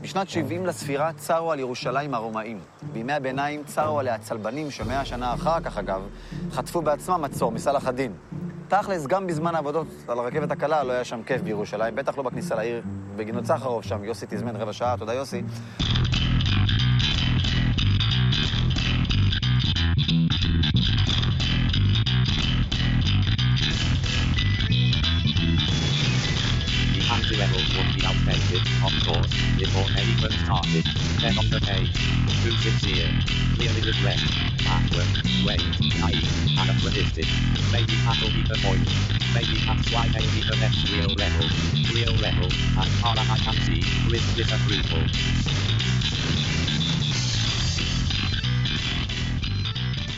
בשנת 70 לספירה צרו על ירושלים הרומאים. בימי הביניים צרו עליה הצלבנים, שמאה שנה אחר כך, אגב, חטפו בעצמם מצור מסלאח א-דין. תכלס, גם בזמן העבודות על הרכבת הקלה לא היה שם כיף בירושלים, בטח לא בכניסה לעיר בגינות סחרוב שם. יוסי תזמן רבע שעה, תודה יוסי. would be outdated, of course, before anyone started. Then on the page, too sincere, clearly regret, backward, wait, naive, anachronistic. Maybe that'll be the point. Maybe that's why they need the next real level. Real level, as far as I can see, with disapproval.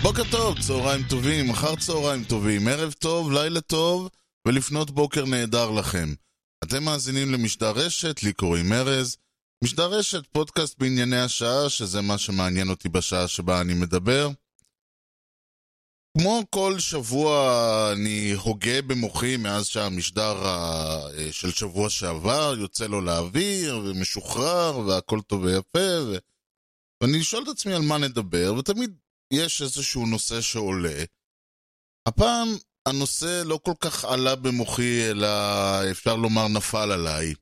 בוקר טוב, צהריים טובים, אחר צהריים טובים, ערב טוב, לילה טוב, ולפנות בוקר נהדר לכם. אתם מאזינים למשדר רשת, לי קוראים ארז. משדר רשת, פודקאסט בענייני השעה, שזה מה שמעניין אותי בשעה שבה אני מדבר. כמו כל שבוע אני הוגה במוחי מאז שהמשדר ה- של שבוע שעבר יוצא לו לאוויר ומשוחרר והכל טוב ויפה ו... ואני שואל את עצמי על מה נדבר ותמיד יש איזשהו נושא שעולה. הפעם הנושא לא כל כך עלה במוחי, אלא אפשר לומר נפל עליי.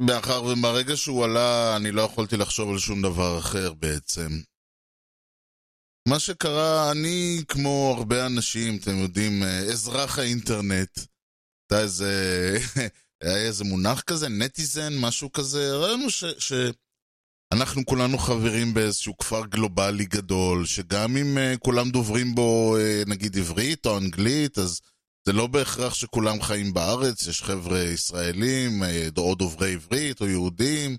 מאחר ומהרגע שהוא עלה, אני לא יכולתי לחשוב על שום דבר אחר בעצם. מה שקרה, אני, כמו הרבה אנשים, אתם יודעים, אזרח האינטרנט, הייתה איזה, היה איזה מונח כזה, נטיזן, משהו כזה, ראינו ש... ש... אנחנו כולנו חברים באיזשהו כפר גלובלי גדול, שגם אם uh, כולם דוברים בו uh, נגיד עברית או אנגלית, אז זה לא בהכרח שכולם חיים בארץ, יש חבר'ה ישראלים, uh, או דוברי עברית או יהודים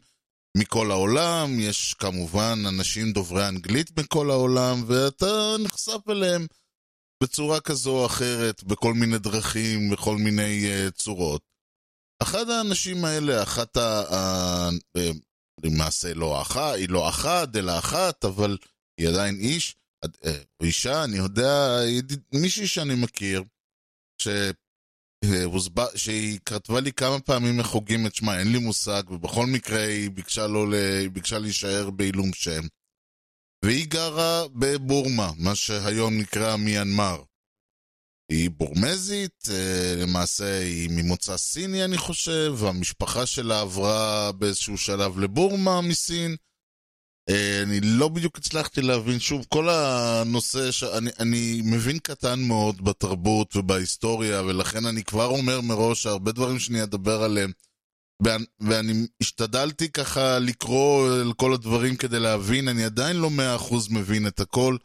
מכל העולם, יש כמובן אנשים דוברי אנגלית מכל העולם, ואתה נחשף אליהם בצורה כזו או אחרת, בכל מיני דרכים, בכל מיני צורות. אחד האנשים האלה, אחת ה... למעשה לא אחת, היא לא אחת, אלא אחת, אבל היא עדיין איש, או אישה, אני יודע, מישהי שאני מכיר, ש... שהיא כתבה לי כמה פעמים מחוגים את שמה, אין לי מושג, ובכל מקרה היא ביקשה, לא, היא ביקשה להישאר בעילום שם. והיא גרה בבורמה, מה שהיום נקרא מיינמר. היא בורמזית, למעשה היא ממוצא סיני אני חושב, והמשפחה שלה עברה באיזשהו שלב לבורמה מסין. אני לא בדיוק הצלחתי להבין, שוב, כל הנושא, שאני אני מבין קטן מאוד בתרבות ובהיסטוריה, ולכן אני כבר אומר מראש שהרבה דברים שאני אדבר עליהם, ואני השתדלתי ככה לקרוא על כל הדברים כדי להבין, אני עדיין לא מאה אחוז מבין את הכל.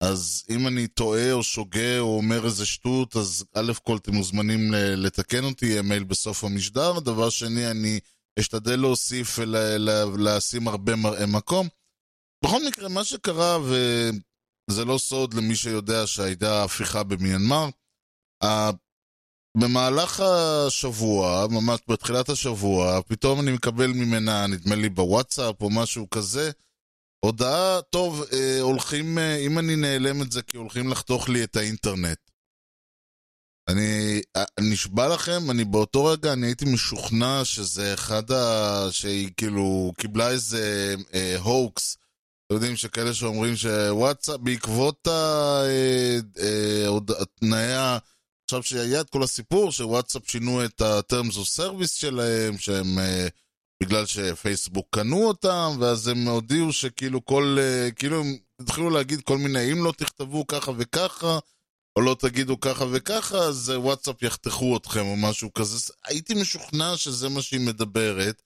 אז אם אני טועה או שוגה או אומר איזה שטות, אז א' כל אתם מוזמנים לתקן אותי, מייל בסוף המשדר. דבר שני, אני אשתדל להוסיף ולשים הרבה מראה מקום. בכל מקרה, מה שקרה, וזה לא סוד למי שיודע שהייתה הפיכה במיינמר, במהלך השבוע, ממש בתחילת השבוע, פתאום אני מקבל ממנה, נדמה לי בוואטסאפ או משהו כזה, הודעה, טוב, אה, הולכים, אה, אם אני נעלם את זה כי הולכים לחתוך לי את האינטרנט. אני אה, נשבע לכם, אני באותו רגע, אני הייתי משוכנע שזה אחד ה... שהיא כאילו קיבלה איזה אה, הוקס. אתם יודעים שכאלה שאומרים שוואטסאפ, בעקבות התנאי ה... עכשיו שהיה את כל הסיפור שוואטסאפ שינו את ה-terms of service שלהם, שהם... אה, בגלל שפייסבוק קנו אותם, ואז הם הודיעו שכאילו כל, כאילו הם התחילו להגיד כל מיני, אם לא תכתבו ככה וככה, או לא תגידו ככה וככה, אז וואטסאפ יחתכו אתכם או משהו כזה. הייתי משוכנע שזה מה שהיא מדברת,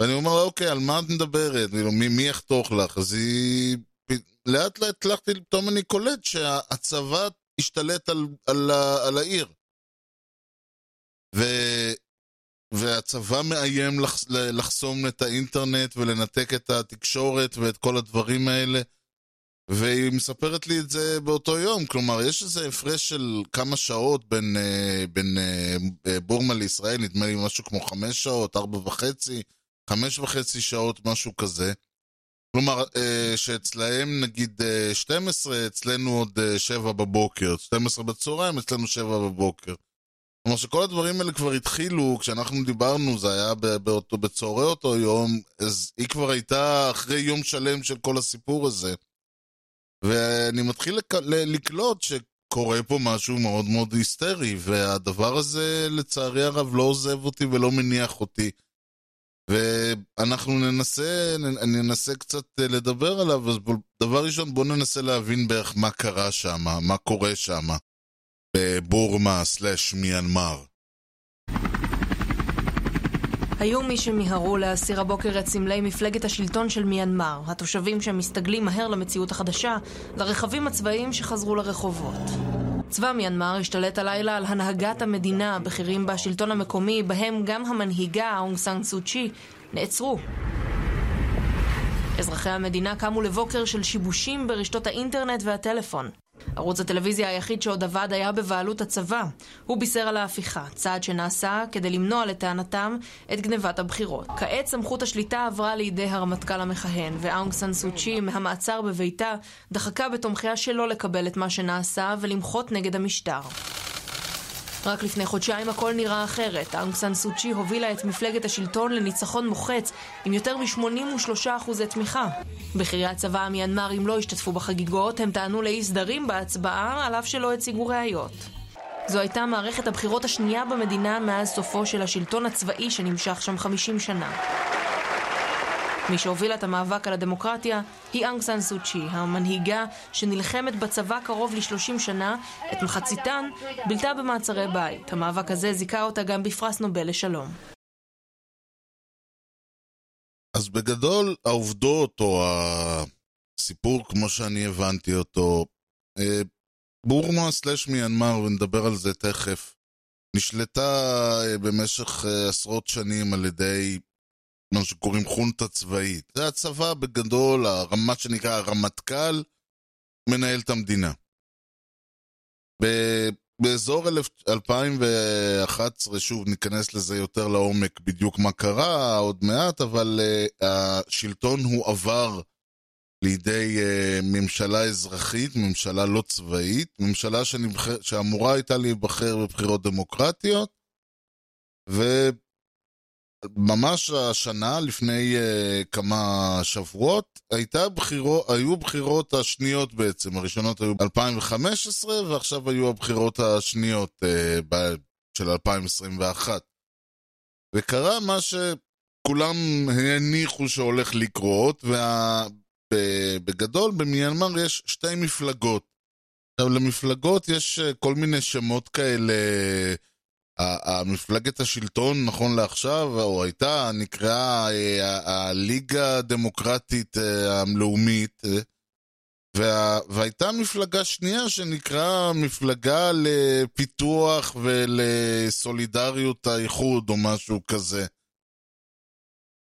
ואני אומר, אוקיי, על מה את מדברת? כאילו, מי, מי יחתוך לך? אז היא... לאט לאט הצלחתי, פתאום אני קולט שהצבא השתלט על, על, על העיר. ו... והצבא מאיים לחס... לחסום את האינטרנט ולנתק את התקשורת ואת כל הדברים האלה. והיא מספרת לי את זה באותו יום, כלומר, יש איזה הפרש של כמה שעות בין, בין בורמה לישראל, נדמה לי משהו כמו חמש שעות, ארבע וחצי, חמש וחצי שעות, משהו כזה. כלומר, שאצלהם נגיד 12, אצלנו עוד 7 בבוקר, 12 בצהריים, אצלנו 7 בבוקר. כלומר שכל הדברים האלה כבר התחילו, כשאנחנו דיברנו, זה היה באותו, בצהרי אותו יום, אז היא כבר הייתה אחרי יום שלם של כל הסיפור הזה. ואני מתחיל לק... לקלוט שקורה פה משהו מאוד מאוד היסטרי, והדבר הזה לצערי הרב לא עוזב אותי ולא מניח אותי. ואנחנו ננסה, אני אנסה קצת אה, לדבר עליו, אז דבר ראשון בואו ננסה להבין בערך מה קרה שם, מה קורה שם, בבורמה סלאש מיינמר. היו מי שמיהרו להסיר הבוקר את סמלי מפלגת השלטון של מיינמר, התושבים שמסתגלים מהר למציאות החדשה, לרכבים הצבאיים שחזרו לרחובות. צבא מיינמר השתלט הלילה על הנהגת המדינה, בכירים בשלטון המקומי, בהם גם המנהיגה אונג סאן סו צ'י, נעצרו. אזרחי המדינה קמו לבוקר של שיבושים ברשתות האינטרנט והטלפון. ערוץ הטלוויזיה היחיד שעוד עבד היה בבעלות הצבא. הוא בישר על ההפיכה, צעד שנעשה כדי למנוע לטענתם את גנבת הבחירות. כעת סמכות השליטה עברה לידי הרמטכ"ל המכהן, ואונג סן סו צ'י מהמעצר בביתה דחקה בתומכיה שלא לקבל את מה שנעשה ולמחות נגד המשטר. רק לפני חודשיים הכל נראה אחרת. אונג סן סו צ'י הובילה את מפלגת השלטון לניצחון מוחץ עם יותר מ-83% תמיכה. בכירי הצבא המיינמרים לא השתתפו בחגיגות, הם טענו לאי סדרים בהצבעה, על אף שלא הציגו ראיות. זו הייתה מערכת הבחירות השנייה במדינה מאז סופו של השלטון הצבאי שנמשך שם 50 שנה. מי שהובילה את המאבק על הדמוקרטיה היא אנג סן סו המנהיגה שנלחמת בצבא קרוב ל-30 שנה, את מחציתן בילתה במעצרי בית. המאבק הזה זיכה אותה גם בפרס נובל לשלום. אז בגדול, העובדות או הסיפור, כמו שאני הבנתי אותו, אה, בורמה סלאש מיינמר, ונדבר על זה תכף, נשלטה אה, במשך אה, עשרות שנים על ידי מה שקוראים חונטה צבאית. זה הצבא בגדול, מה שנקרא הרמטכ"ל, מנהל את המדינה. באזור 2011, שוב, ניכנס לזה יותר לעומק בדיוק מה קרה עוד מעט, אבל uh, השלטון הועבר לידי uh, ממשלה אזרחית, ממשלה לא צבאית, ממשלה שנבחר, שאמורה הייתה להיבחר בבחירות דמוקרטיות, וממש השנה, לפני uh, כמה שבועות, הייתה בחירות, היו בחירות השניות בעצם, הראשונות היו ב-2015, ועכשיו היו הבחירות השניות uh, ב- של 2021. וקרה מה שכולם הניחו שהולך לקרות, ובגדול במיינמר יש שתי מפלגות. עכשיו, למפלגות יש אה, כל מיני שמות כאלה. המפלגת השלטון, נכון לעכשיו, או הייתה, נקראה אה, הליגה הדמוקרטית אה, הלאומית, אה, וה, והייתה מפלגה שנייה שנקראה מפלגה לפיתוח ולסולידריות האיחוד או משהו כזה.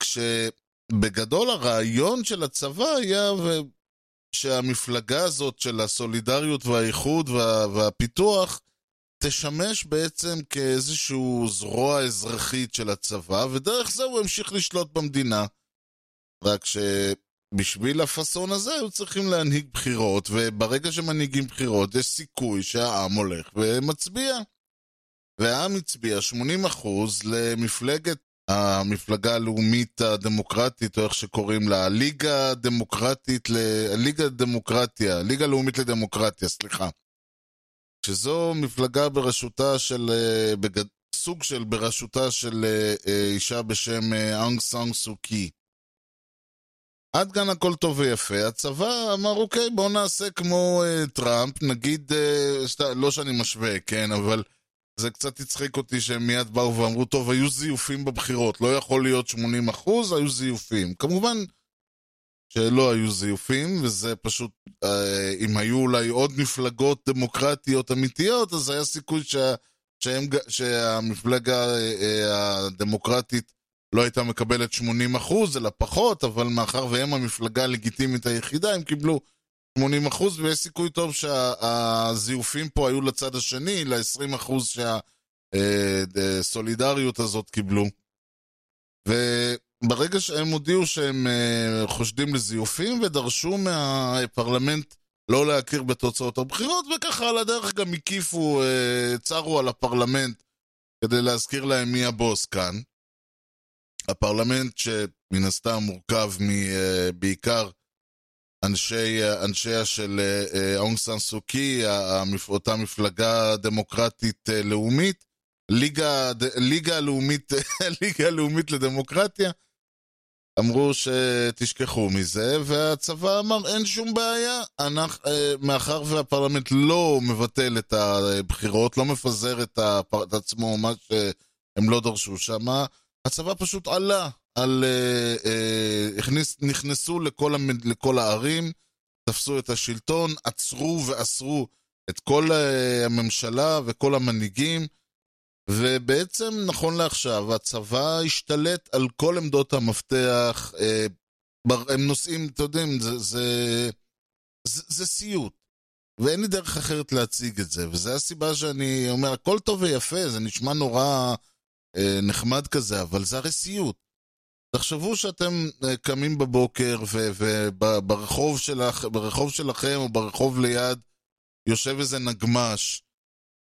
כשבגדול הרעיון של הצבא היה. שהמפלגה הזאת של הסולידריות והאיחוד וה... והפיתוח תשמש בעצם כאיזשהו זרוע אזרחית של הצבא, ודרך זה הוא המשיך לשלוט במדינה. רק שבשביל הפאסון הזה היו צריכים להנהיג בחירות, וברגע שמנהיגים בחירות יש סיכוי שהעם הולך ומצביע. והעם הצביע 80% למפלגת, המפלגה הלאומית הדמוקרטית, או איך שקוראים לה, הליגה הדמוקרטית, ל... הליגה הדמוקרטיה, הליגה הלאומית לדמוקרטיה, סליחה. שזו מפלגה בראשותה של, אה, בגד... סוג של בראשותה של אה, אה, אישה בשם אנג סאנג סו קי. עד כאן הכל טוב ויפה. הצבא אמר, אוקיי, בואו נעשה כמו אה, טראמפ, נגיד, אה, שת... לא שאני משווה, כן, אבל זה קצת הצחיק אותי שהם מיד באו ואמרו, טוב, היו זיופים בבחירות, לא יכול להיות 80 אחוז, היו זיופים. כמובן שלא היו זיופים, וזה פשוט, אה, אם היו אולי עוד מפלגות דמוקרטיות אמיתיות, אז היה סיכוי שה, שהם, שהמפלגה אה, אה, הדמוקרטית לא הייתה מקבלת 80 אחוז, אלא פחות, אבל מאחר והם המפלגה הלגיטימית היחידה, הם קיבלו 80 אחוז, ויש סיכוי טוב שהזיופים פה היו לצד השני, ל-20 אחוז שהסולידריות הזאת קיבלו. וברגע שהם הודיעו שהם אה, חושדים לזיופים, ודרשו מהפרלמנט לא להכיר בתוצאות הבחירות, וככה על הדרך גם הקיפו, אה, צרו על הפרלמנט כדי להזכיר להם מי הבוס כאן. הפרלמנט שמן הסתם מורכב מ- בעיקר אנשי, אנשיה של אה, אונג סן סוקי, אותה מפלגה דמוקרטית אה, לאומית, ליגה, ליגה, לאומית, ליגה לאומית לדמוקרטיה, אמרו שתשכחו מזה, והצבא אמר אין שום בעיה, אנחנו, אה, מאחר והפרלמנט לא מבטל את הבחירות, לא מפזר את, הפר, את עצמו, מה שהם לא דרשו שם, הצבא פשוט עלה על... אה, אה, הכניס, נכנסו לכל, המד, לכל הערים, תפסו את השלטון, עצרו ואסרו את כל אה, הממשלה וכל המנהיגים, ובעצם, נכון לעכשיו, הצבא השתלט על כל עמדות המפתח, אה, הם נושאים, אתם יודעים, זה, זה, זה, זה סיוט. ואין לי דרך אחרת להציג את זה, וזו הסיבה שאני אומר, הכל טוב ויפה, זה נשמע נורא אה, נחמד כזה, אבל זה הרי סיוט. תחשבו שאתם אה, קמים בבוקר וברחוב ברחוב שלכם או ברחוב ליד יושב איזה נגמש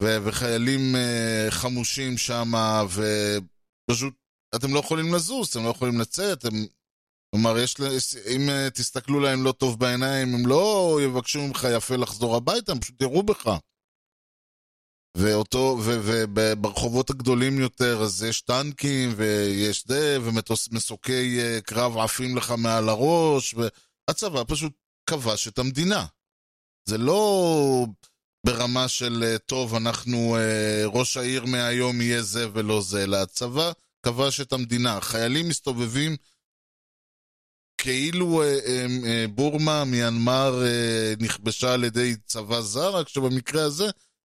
וחיילים אה, חמושים שם ופשוט אתם לא יכולים לזוז, אתם לא יכולים לצאת, אתם... כלומר, יש, אם אה, תסתכלו להם לא טוב בעיניים, הם לא יבקשו ממך יפה לחזור הביתה, הם פשוט יראו בך. ואותו, וברחובות הגדולים יותר, אז יש טנקים, ויש זה, ומסוקי אה, קרב עפים לך מעל הראש, והצבא פשוט כבש את המדינה. זה לא ברמה של, אה, טוב, אנחנו, אה, ראש העיר מהיום יהיה זה ולא זה, אלא הצבא כבש את המדינה. חיילים מסתובבים כאילו אה, בורמה, מיינמר, נכבשה על ידי צבא זר, רק שבמקרה הזה,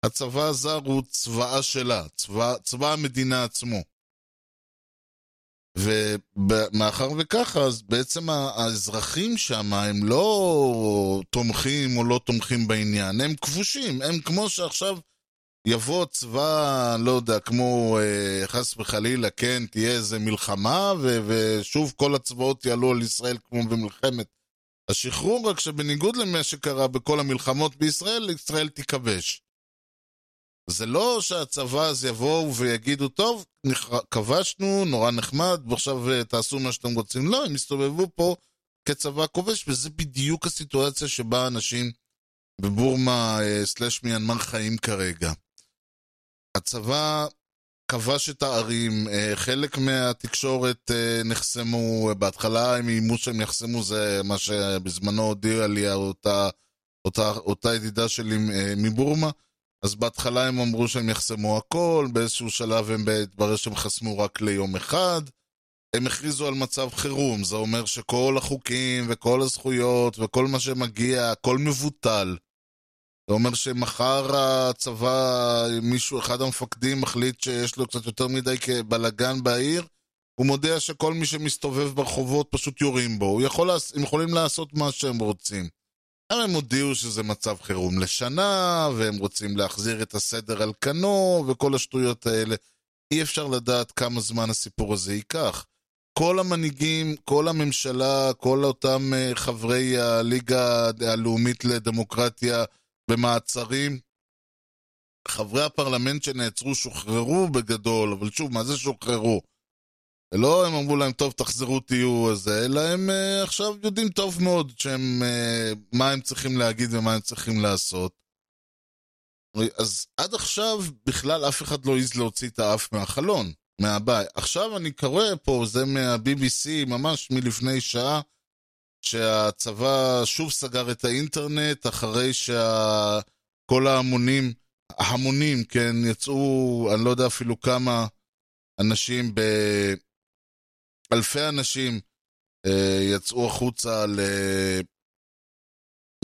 הצבא הזר הוא צבאה שלה, צבא, צבא המדינה עצמו. ומאחר וככה, אז בעצם האזרחים שם הם לא תומכים או לא תומכים בעניין, הם כבושים, הם כמו שעכשיו יבוא צבא, לא יודע, כמו אה, חס וחלילה, כן, תהיה איזה מלחמה, ו- ושוב כל הצבאות יעלו על ישראל כמו במלחמת השחרור, רק שבניגוד למה שקרה בכל המלחמות בישראל, ישראל תיכבש. זה לא שהצבא אז יבואו ויגידו, טוב, כבשנו, נורא נחמד, ועכשיו תעשו מה שאתם רוצים. לא, הם יסתובבו פה כצבא כובש, וזה בדיוק הסיטואציה שבה אנשים בבורמה סלאש מיינמר חיים כרגע. הצבא כבש את הערים, חלק מהתקשורת נחסמו, בהתחלה הם איימו שהם יחסמו, זה מה שבזמנו הודיעה לי אותה, אותה, אותה ידידה שלי מבורמה. אז בהתחלה הם אמרו שהם יחסמו הכל, באיזשהו שלב הם התברר שהם חסמו רק ליום אחד. הם הכריזו על מצב חירום, זה אומר שכל החוקים וכל הזכויות וכל מה שמגיע, הכל מבוטל. זה אומר שמחר הצבא, מישהו, אחד המפקדים מחליט שיש לו קצת יותר מדי בלאגן בעיר, הוא מודיע שכל מי שמסתובב ברחובות פשוט יורים בו. יכול, הם יכולים לעשות מה שהם רוצים. הם הודיעו שזה מצב חירום לשנה, והם רוצים להחזיר את הסדר על כנו, וכל השטויות האלה. אי אפשר לדעת כמה זמן הסיפור הזה ייקח. כל המנהיגים, כל הממשלה, כל אותם חברי הליגה הלאומית לדמוקרטיה במעצרים, חברי הפרלמנט שנעצרו שוחררו בגדול, אבל שוב, מה זה שוחררו? לא הם אמרו להם, טוב, תחזרו, תהיו זה, אלא הם uh, עכשיו יודעים טוב מאוד שהם, uh, מה הם צריכים להגיד ומה הם צריכים לעשות. אז עד עכשיו בכלל אף אחד לא העז להוציא את האף מהחלון, מהבית. עכשיו אני קורא פה, זה מה-BBC, ממש מלפני שעה, שהצבא שוב סגר את האינטרנט אחרי שכל ההמונים, ההמונים, כן, יצאו, אני לא יודע אפילו כמה אנשים ב... אלפי אנשים אה, יצאו החוצה ל...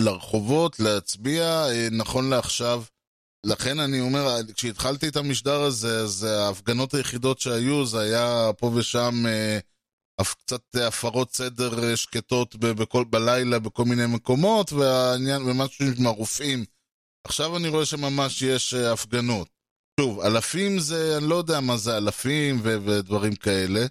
לרחובות להצביע, אה, נכון לעכשיו. לכן אני אומר, כשהתחלתי את המשדר הזה, אז ההפגנות היחידות שהיו, זה היה פה ושם אה, קצת הפרות סדר שקטות בכל, בלילה בכל מיני מקומות, והעניין, ומשהו עם הרופאים. עכשיו אני רואה שממש יש הפגנות. שוב, אלפים זה, אני לא יודע מה זה אלפים ו- ודברים כאלה.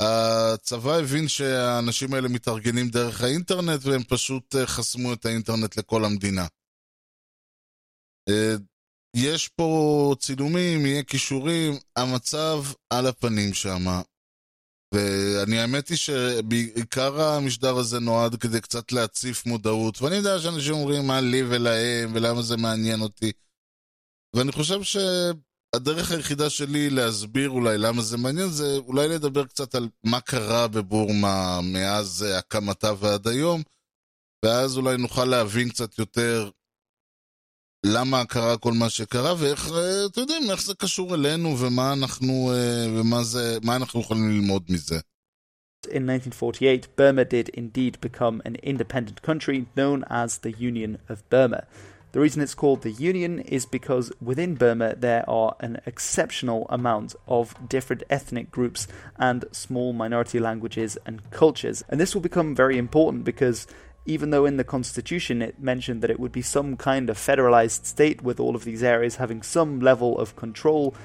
הצבא הבין שהאנשים האלה מתארגנים דרך האינטרנט והם פשוט חסמו את האינטרנט לכל המדינה. יש פה צילומים, יהיה כישורים, המצב על הפנים שם. ואני האמת היא שבעיקר המשדר הזה נועד כדי קצת להציף מודעות, ואני יודע שאנשים אומרים מה לי ולהם, ולמה זה מעניין אותי. ואני חושב שהדרך היחידה שלי להסביר אולי למה זה מעניין, זה אולי לדבר קצת על מה קרה בבורמה מאז הקמתה ועד היום, ואז אולי נוכל להבין קצת יותר למה קרה כל מה שקרה, ואיך, אה, אתם יודעים, איך זה קשור אלינו, ומה אנחנו, אה, ומה זה, מה אנחנו יכולים ללמוד מזה. In 1948, Burma did indeed become an independent country known as the Union of Burma. The reason it's called the Union is because within Burma there are an exceptional amount of different ethnic groups and small minority languages and cultures. And this will become very important because even though in the constitution it mentioned that it would be some kind of federalized state with all of these areas having some level of control,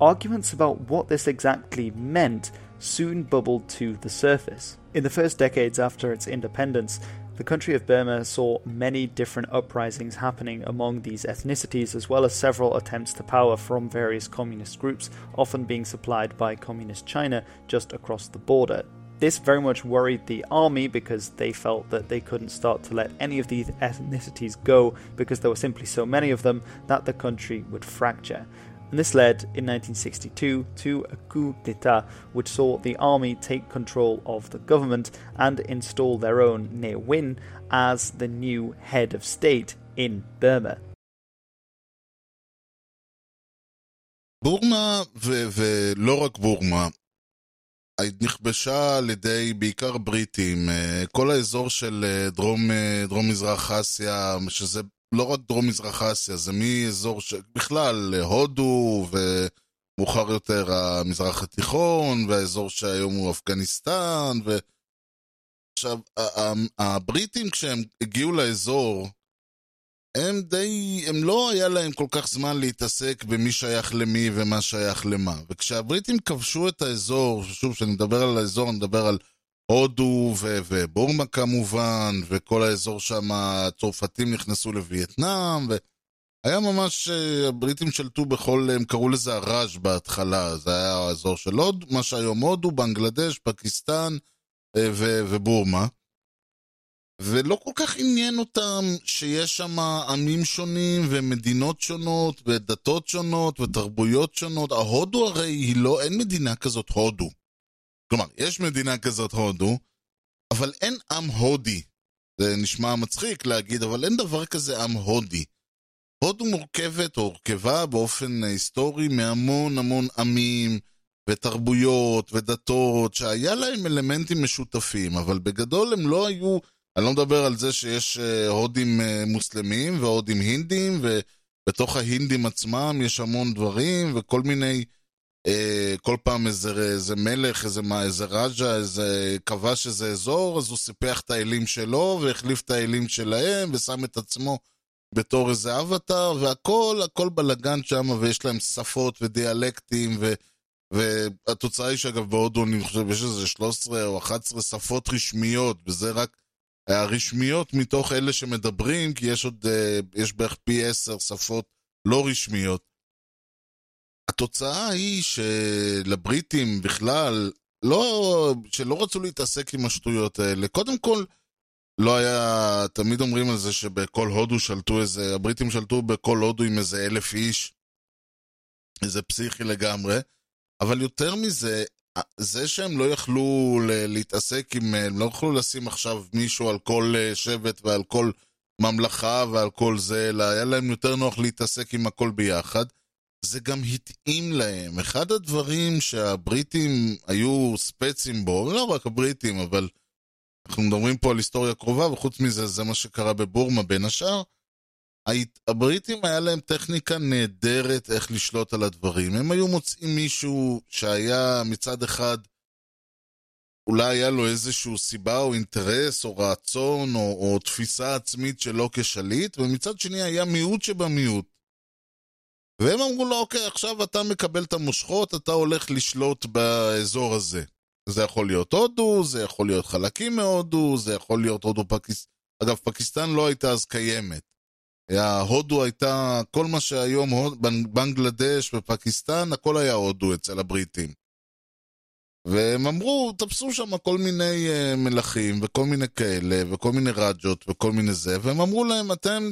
arguments about what this exactly meant soon bubbled to the surface. In the first decades after its independence, the country of Burma saw many different uprisings happening among these ethnicities, as well as several attempts to power from various communist groups, often being supplied by Communist China just across the border. This very much worried the army because they felt that they couldn't start to let any of these ethnicities go because there were simply so many of them that the country would fracture And this led in 1962 to a coup d'etat, which saw the army take control of the government and install their own Ne Win as the new head of state in Burma. בורמה, ולא רק בורמה, נכבשה על ידי בעיקר בריטים, אה, כל האזור של אה, דרום, אה, דרום מזרח אסיה, שזה לא רק דרום מזרח אסיה, זה מאזור ש... בכלל, הודו ומאוחר יותר המזרח התיכון, והאזור שהיום הוא אפגניסטן, ו... עכשיו, הבריטים כשהם הגיעו לאזור, הם די, הם לא היה להם כל כך זמן להתעסק במי שייך למי ומה שייך למה. וכשהבריטים כבשו את האזור, שוב, כשאני מדבר על האזור, אני מדבר על הודו ובורמה כמובן, וכל האזור שם, הצרפתים נכנסו לווייטנאם, והיה ממש, הבריטים שלטו בכל, הם קראו לזה הראז' בהתחלה, זה היה האזור של הודו, מה שהיום הודו, בנגלדש, פקיסטן ו- ובורמה. ולא כל כך עניין אותם שיש שם עמים שונים ומדינות שונות ודתות שונות ותרבויות שונות. ההודו הרי היא לא, אין מדינה כזאת הודו. כלומר, יש מדינה כזאת הודו, אבל אין עם הודי. זה נשמע מצחיק להגיד, אבל אין דבר כזה עם הודי. הודו מורכבת או הורכבה באופן היסטורי מהמון המון עמים ותרבויות ודתות שהיה להם אלמנטים משותפים, אבל בגדול הם לא היו... אני לא מדבר על זה שיש אה, הודים אה, מוסלמים והודים הינדים, ובתוך ההינדים עצמם יש המון דברים, וכל מיני, כל פעם איזה, איזה מלך, איזה, איזה רג'ה, איזה כבש איזה אזור, אז הוא סיפח את האלים שלו, והחליף את האלים שלהם, ושם את עצמו בתור איזה אבטאר, והכל, הכל בלאגן שם, ויש להם שפות ודיאלקטים, ו... והתוצאה היא שאגב בהודו אני חושב יש איזה 13 או 11 שפות רשמיות, וזה רק הרשמיות מתוך אלה שמדברים, כי יש עוד, אה, יש בערך פי עשר שפות לא רשמיות. התוצאה היא שלבריטים בכלל, לא, שלא רצו להתעסק עם השטויות האלה. קודם כל, לא היה, תמיד אומרים על זה שבכל הודו שלטו איזה, הבריטים שלטו בכל הודו עם איזה אלף איש, איזה פסיכי לגמרי, אבל יותר מזה, זה שהם לא יכלו להתעסק עם, הם לא יכלו לשים עכשיו מישהו על כל אה, שבט ועל כל ממלכה ועל כל זה, אלא היה להם יותר נוח להתעסק עם הכל ביחד. זה גם התאים להם. אחד הדברים שהבריטים היו ספצים בו, לא רק הבריטים, אבל אנחנו מדברים פה על היסטוריה קרובה, וחוץ מזה, זה מה שקרה בבורמה בין השאר. הבריטים היה להם טכניקה נהדרת איך לשלוט על הדברים. הם היו מוצאים מישהו שהיה מצד אחד, אולי היה לו איזושהי סיבה או אינטרס או רצון או, או תפיסה עצמית שלו כשליט, ומצד שני היה מיעוט שבמיעוט. והם אמרו לו, אוקיי, עכשיו אתה מקבל את המושכות, אתה הולך לשלוט באזור הזה. זה יכול להיות הודו, זה יכול להיות חלקים מהודו, זה יכול להיות הודו פקיסטן. אגב, פקיסטן לא הייתה אז קיימת. הודו הייתה, כל מה שהיום, בנגלדש ופקיסטן, הכל היה הודו אצל הבריטים. והם אמרו, תפסו שם כל מיני uh, מלכים וכל מיני כאלה, וכל מיני רג'ות וכל מיני זה, והם אמרו להם, אתם,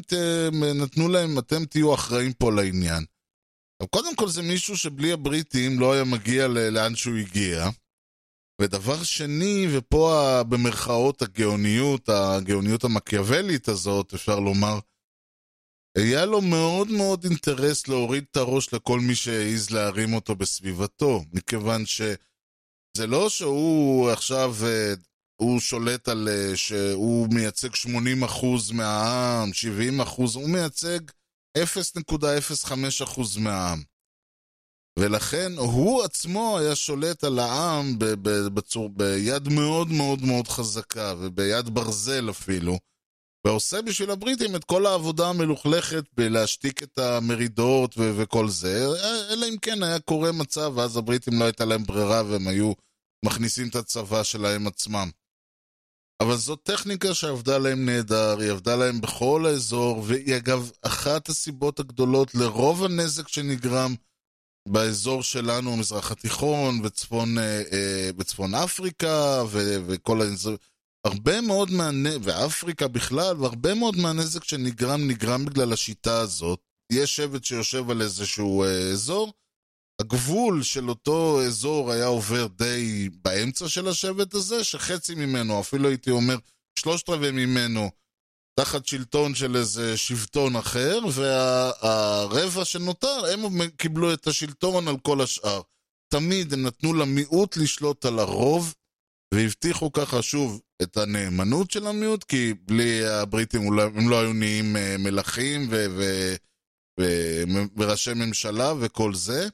נתנו להם, אתם תהיו אחראים פה לעניין. עכשיו, קודם כל זה מישהו שבלי הבריטים לא היה מגיע לאן שהוא הגיע. ודבר שני, ופה במרכאות הגאוניות, הגאוניות המקיאוולית הזאת, אפשר לומר, היה לו מאוד מאוד אינטרס להוריד את הראש לכל מי שהעז להרים אותו בסביבתו, מכיוון שזה לא שהוא עכשיו, אה, הוא שולט על, אה, שהוא מייצג 80% מהעם, 70%, הוא מייצג 0.05% מהעם. ולכן הוא עצמו היה שולט על העם בצור, ביד מאוד מאוד מאוד חזקה, וביד ברזל אפילו, ועושה בשביל הבריטים את כל העבודה המלוכלכת בלהשתיק את המרידות ו- וכל זה, אלא אם כן היה קורה מצב, ואז הבריטים לא הייתה להם ברירה והם היו מכניסים את הצבא שלהם עצמם. אבל זאת טכניקה שעבדה להם נהדר, היא עבדה להם בכל האזור, והיא אגב אחת הסיבות הגדולות לרוב הנזק שנגרם באזור שלנו, המזרח התיכון, וצפון, אה, אה, בצפון אפריקה, ו- וכל האזור, הרבה מאוד מהנזק, ואפריקה בכלל, והרבה מאוד מהנזק שנגרם, נגרם בגלל השיטה הזאת. יש שבט שיושב על איזשהו אה, אזור, הגבול של אותו אזור היה עובר די באמצע של השבט הזה, שחצי ממנו, אפילו הייתי אומר שלושת רבעי ממנו, תחת שלטון של איזה שבטון אחר, והרבע שנותר, הם קיבלו את השלטון על כל השאר. תמיד הם נתנו למיעוט לשלוט על הרוב, והבטיחו ככה שוב את הנאמנות של המיעוט, כי בלי הבריטים אולי הם לא היו נהיים אה, מלכים ו- ו- ו- וראשי ממשלה וכל זה.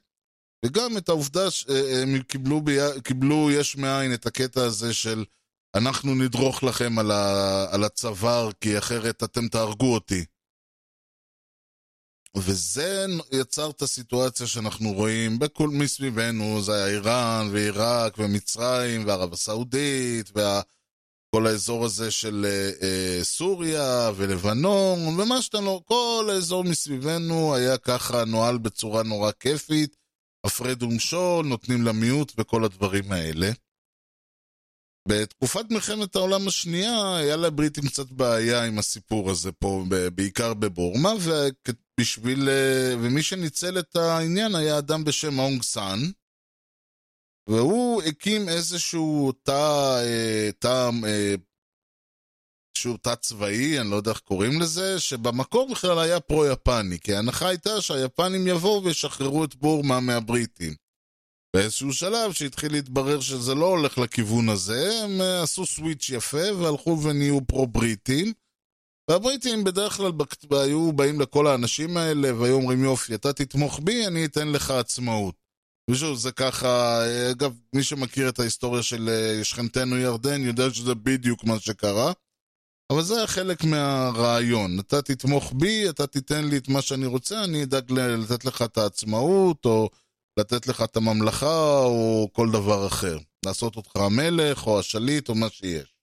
וגם את העובדה שהם קיבלו, בי... קיבלו יש מאין את הקטע הזה של אנחנו נדרוך לכם על, ה... על הצוואר כי אחרת אתם תהרגו אותי. וזה יצר את הסיטואציה שאנחנו רואים בכל מסביבנו, זה היה איראן ועיראק ומצרים וערב הסעודית וכל האזור הזה של אה, אה, סוריה ולבנון ומה שאתה לא, כל האזור מסביבנו היה ככה נוהל בצורה נורא כיפית. הפרד ומשול, נותנים למיעוט וכל הדברים האלה. בתקופת מלחמת העולם השנייה היה לבריטים קצת בעיה עם הסיפור הזה פה, בעיקר בבורמה, ובשביל... ומי שניצל את העניין היה אדם בשם אונג סאן, והוא הקים איזשהו תא, תא, שהוא תא צבאי, אני לא יודע איך קוראים לזה, שבמקור בכלל היה פרו-יפני, כי ההנחה הייתה שהיפנים יבואו וישחררו את בורמה מהבריטים. באיזשהו שלב שהתחיל להתברר שזה לא הולך לכיוון הזה, הם עשו סוויץ' יפה והלכו ונהיו פרו-בריטים. והבריטים בדרך כלל היו באים לכל האנשים האלה והיו אומרים יופי, אתה תתמוך בי, אני אתן לך עצמאות. ושוב, זה ככה, אגב, מי שמכיר את ההיסטוריה של שכנתנו ירדן יודע שזה בדיוק מה שקרה. אבל זה חלק מהרעיון. אתה תתמוך בי, אתה תיתן לי את מה שאני רוצה, אני אדאג לתת לך את העצמאות, או לתת לך את הממלכה, או כל דבר אחר. לעשות אותך המלך, או השליט, או מה שיש.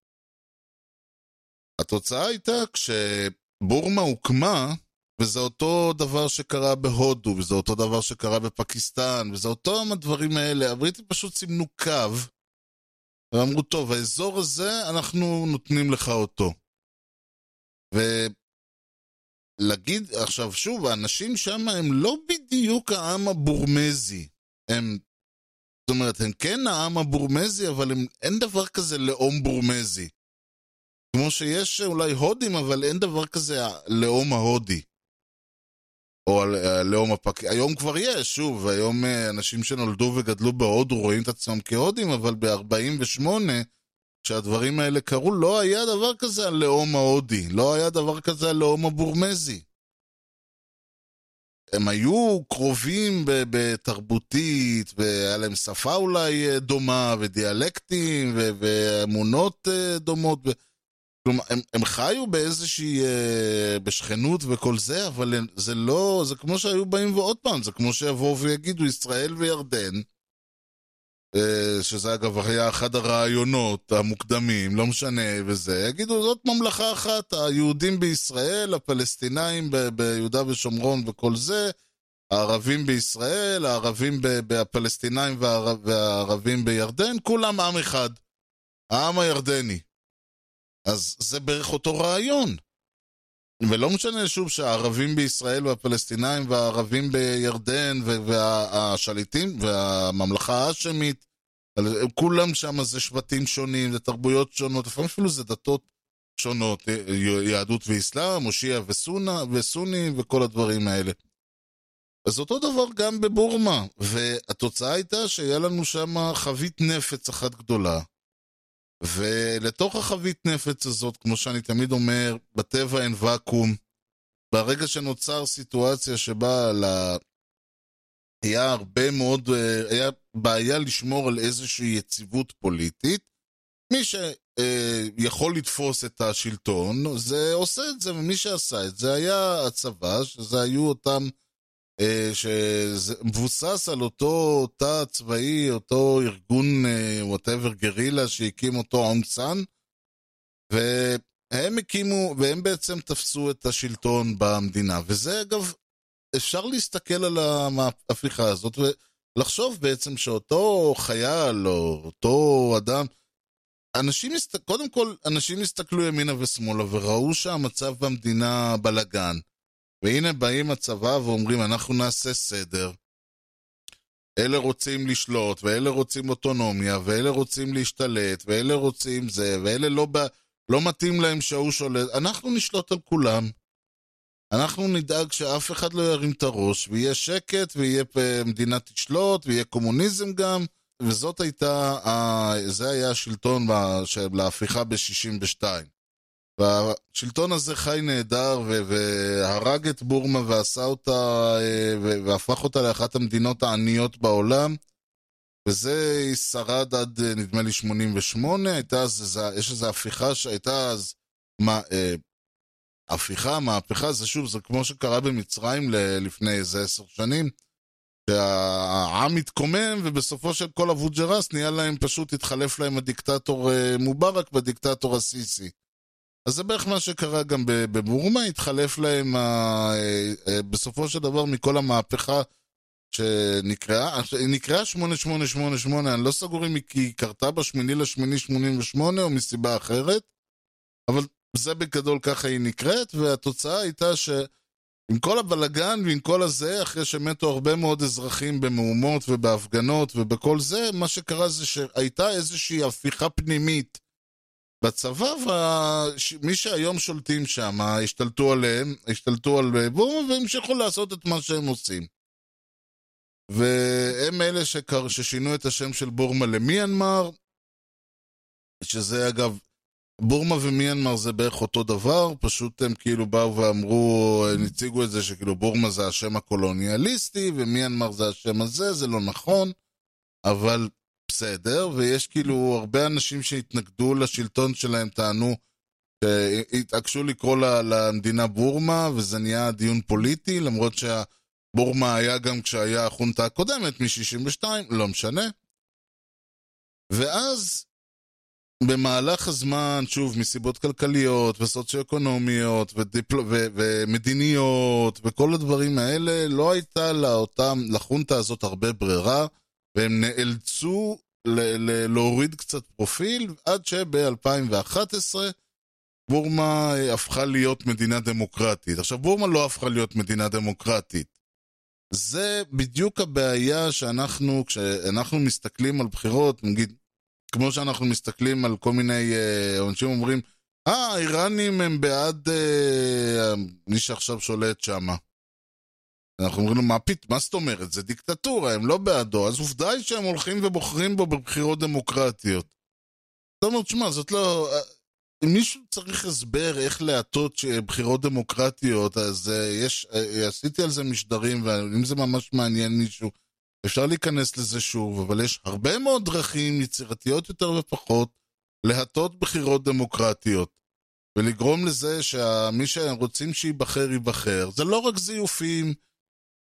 התוצאה הייתה כשבורמה הוקמה, וזה אותו דבר שקרה בהודו, וזה אותו דבר שקרה בפקיסטן, וזה אותם הדברים האלה. הבריטים פשוט סימנו קו, ואמרו, טוב, האזור הזה, אנחנו נותנים לך אותו. ולהגיד, עכשיו שוב, האנשים שם הם לא בדיוק העם הבורמזי. הם, זאת אומרת, הם כן העם הבורמזי, אבל הם, אין דבר כזה לאום בורמזי. כמו שיש אולי הודים, אבל אין דבר כזה לאום ההודי. או הלאום הפק... היום כבר יש, שוב, היום אנשים שנולדו וגדלו בהודו רואים את עצמם כהודים, אבל ב-48' כשהדברים האלה קרו, לא היה דבר כזה הלאום ההודי, לא היה דבר כזה הלאום הבורמזי. הם היו קרובים בתרבותית, והיה להם שפה אולי דומה, ודיאלקטים, ואמונות דומות. ו... כלומר, הם, הם חיו באיזושהי, בשכנות וכל זה, אבל זה לא, זה כמו שהיו באים ועוד פעם, זה כמו שיבואו ויגידו ישראל וירדן. אה, שזה אגב היה אחד הרעיונות המוקדמים, לא משנה וזה, יגידו זאת ממלכה אחת, היהודים בישראל, הפלסטינאים ב- ביהודה ושומרון וכל זה, הערבים בישראל, הערבים ב- הפלסטינאים והער- והערבים בירדן, כולם עם אחד, העם הירדני. אז זה בערך אותו רעיון. ולא משנה שוב שהערבים בישראל והפלסטינאים והערבים בירדן והשליטים והממלכה ההאשמית, אבל כולם שם זה שבטים שונים, זה תרבויות שונות, לפעמים אפילו זה דתות שונות, יהדות ואסלאם, או שיעה וסונה, וסוני וכל הדברים האלה. אז אותו דבר גם בבורמה, והתוצאה הייתה שהיה לנו שם חבית נפץ אחת גדולה. ולתוך החבית נפץ הזאת, כמו שאני תמיד אומר, בטבע אין ואקום. ברגע שנוצר סיטואציה שבה לה... היה הרבה מאוד, אה, היה בעיה לשמור על איזושהי יציבות פוליטית, מי שיכול לתפוס את השלטון, זה עושה את זה, ומי שעשה את זה היה הצבא, שזה היו אותם, אה, שזה מבוסס על אותו תא צבאי, אותו ארגון, whatever, גרילה, שהקים אותו אונג סאן, והם הקימו, והם בעצם תפסו את השלטון במדינה, וזה אגב, אפשר להסתכל על ההפיכה הזאת ולחשוב בעצם שאותו חייל או אותו אדם, אנשים. קודם כל, אנשים הסתכלו ימינה ושמאלה וראו שהמצב במדינה בלאגן. והנה באים הצבא ואומרים, אנחנו נעשה סדר. אלה רוצים לשלוט, ואלה רוצים אוטונומיה, ואלה רוצים להשתלט, ואלה רוצים זה, ואלה לא, ב... לא מתאים להם שההוא שולט. אנחנו נשלוט על כולם. אנחנו נדאג שאף אחד לא ירים את הראש, ויהיה שקט, ויהיה מדינה תשלוט, ויהיה קומוניזם גם, וזאת הייתה, זה היה השלטון להפיכה ב-62. והשלטון הזה חי נהדר, והרג את בורמה ועשה אותה, והפך אותה לאחת המדינות העניות בעולם, וזה שרד עד נדמה לי 88, הייתה אז, יש איזו הפיכה שהייתה אז, מה, הפיכה, מהפכה, זה שוב, זה כמו שקרה במצרים לפני איזה עשר שנים, שהעם התקומם, ובסופו של כל אבו ג'רס נהיה להם, פשוט התחלף להם הדיקטטור מובארק בדיקטטור הסיסי. אז זה בערך מה שקרה גם בבורמה, התחלף להם בסופו של דבר מכל המהפכה שנקראה, נקראה 8888, אני לא סגור אם היא קרתה בשמיני לשמיני 88 או מסיבה אחרת, אבל זה בגדול ככה היא נקראת, והתוצאה הייתה שעם כל הבלגן ועם כל הזה, אחרי שמתו הרבה מאוד אזרחים במהומות ובהפגנות ובכל זה, מה שקרה זה שהייתה איזושהי הפיכה פנימית בצבא, ומי שהיום שולטים שם, השתלטו עליהם, השתלטו על בורמה והמשיכו לעשות את מה שהם עושים. והם אלה שקר, ששינו את השם של בורמה למיינמר, שזה אגב בורמה ומיינמר זה בערך אותו דבר, פשוט הם כאילו באו ואמרו, הם הציגו את זה שכאילו בורמה זה השם הקולוניאליסטי ומיינמר זה השם הזה, זה לא נכון, אבל בסדר, ויש כאילו הרבה אנשים שהתנגדו לשלטון שלהם טענו שהתעקשו לקרוא למדינה בורמה, וזה נהיה דיון פוליטי, למרות שבורמה היה גם כשהיה החונטה הקודמת מ-62, לא משנה. ואז במהלך הזמן, שוב, מסיבות כלכליות וסוציו-אקונומיות ודיפל... ו... ומדיניות וכל הדברים האלה, לא הייתה לאותם, לחונטה הזאת הרבה ברירה, והם נאלצו. להוריד קצת פרופיל, עד שב-2011 בורמה הפכה להיות מדינה דמוקרטית. עכשיו, בורמה לא הפכה להיות מדינה דמוקרטית. זה בדיוק הבעיה שאנחנו, כשאנחנו מסתכלים על בחירות, נגיד, כמו שאנחנו מסתכלים על כל מיני אה, אנשים אומרים, אה, האיראנים הם בעד אה, מי שעכשיו שולט שם. אנחנו אומרים לו, מה, פית, מה זאת אומרת? זה דיקטטורה, הם לא בעדו. אז עובדה היא שהם הולכים ובוחרים בו בבחירות דמוקרטיות. זאת אומרת, שמע, זאת לא... אם מישהו צריך הסבר איך להטות בחירות דמוקרטיות, אז uh, יש, uh, עשיתי על זה משדרים, ואם זה ממש מעניין מישהו, אפשר להיכנס לזה שוב, אבל יש הרבה מאוד דרכים יצירתיות יותר ופחות להטות בחירות דמוקרטיות ולגרום לזה שמי שרוצים שייבחר, ייבחר. זה לא רק זיופים,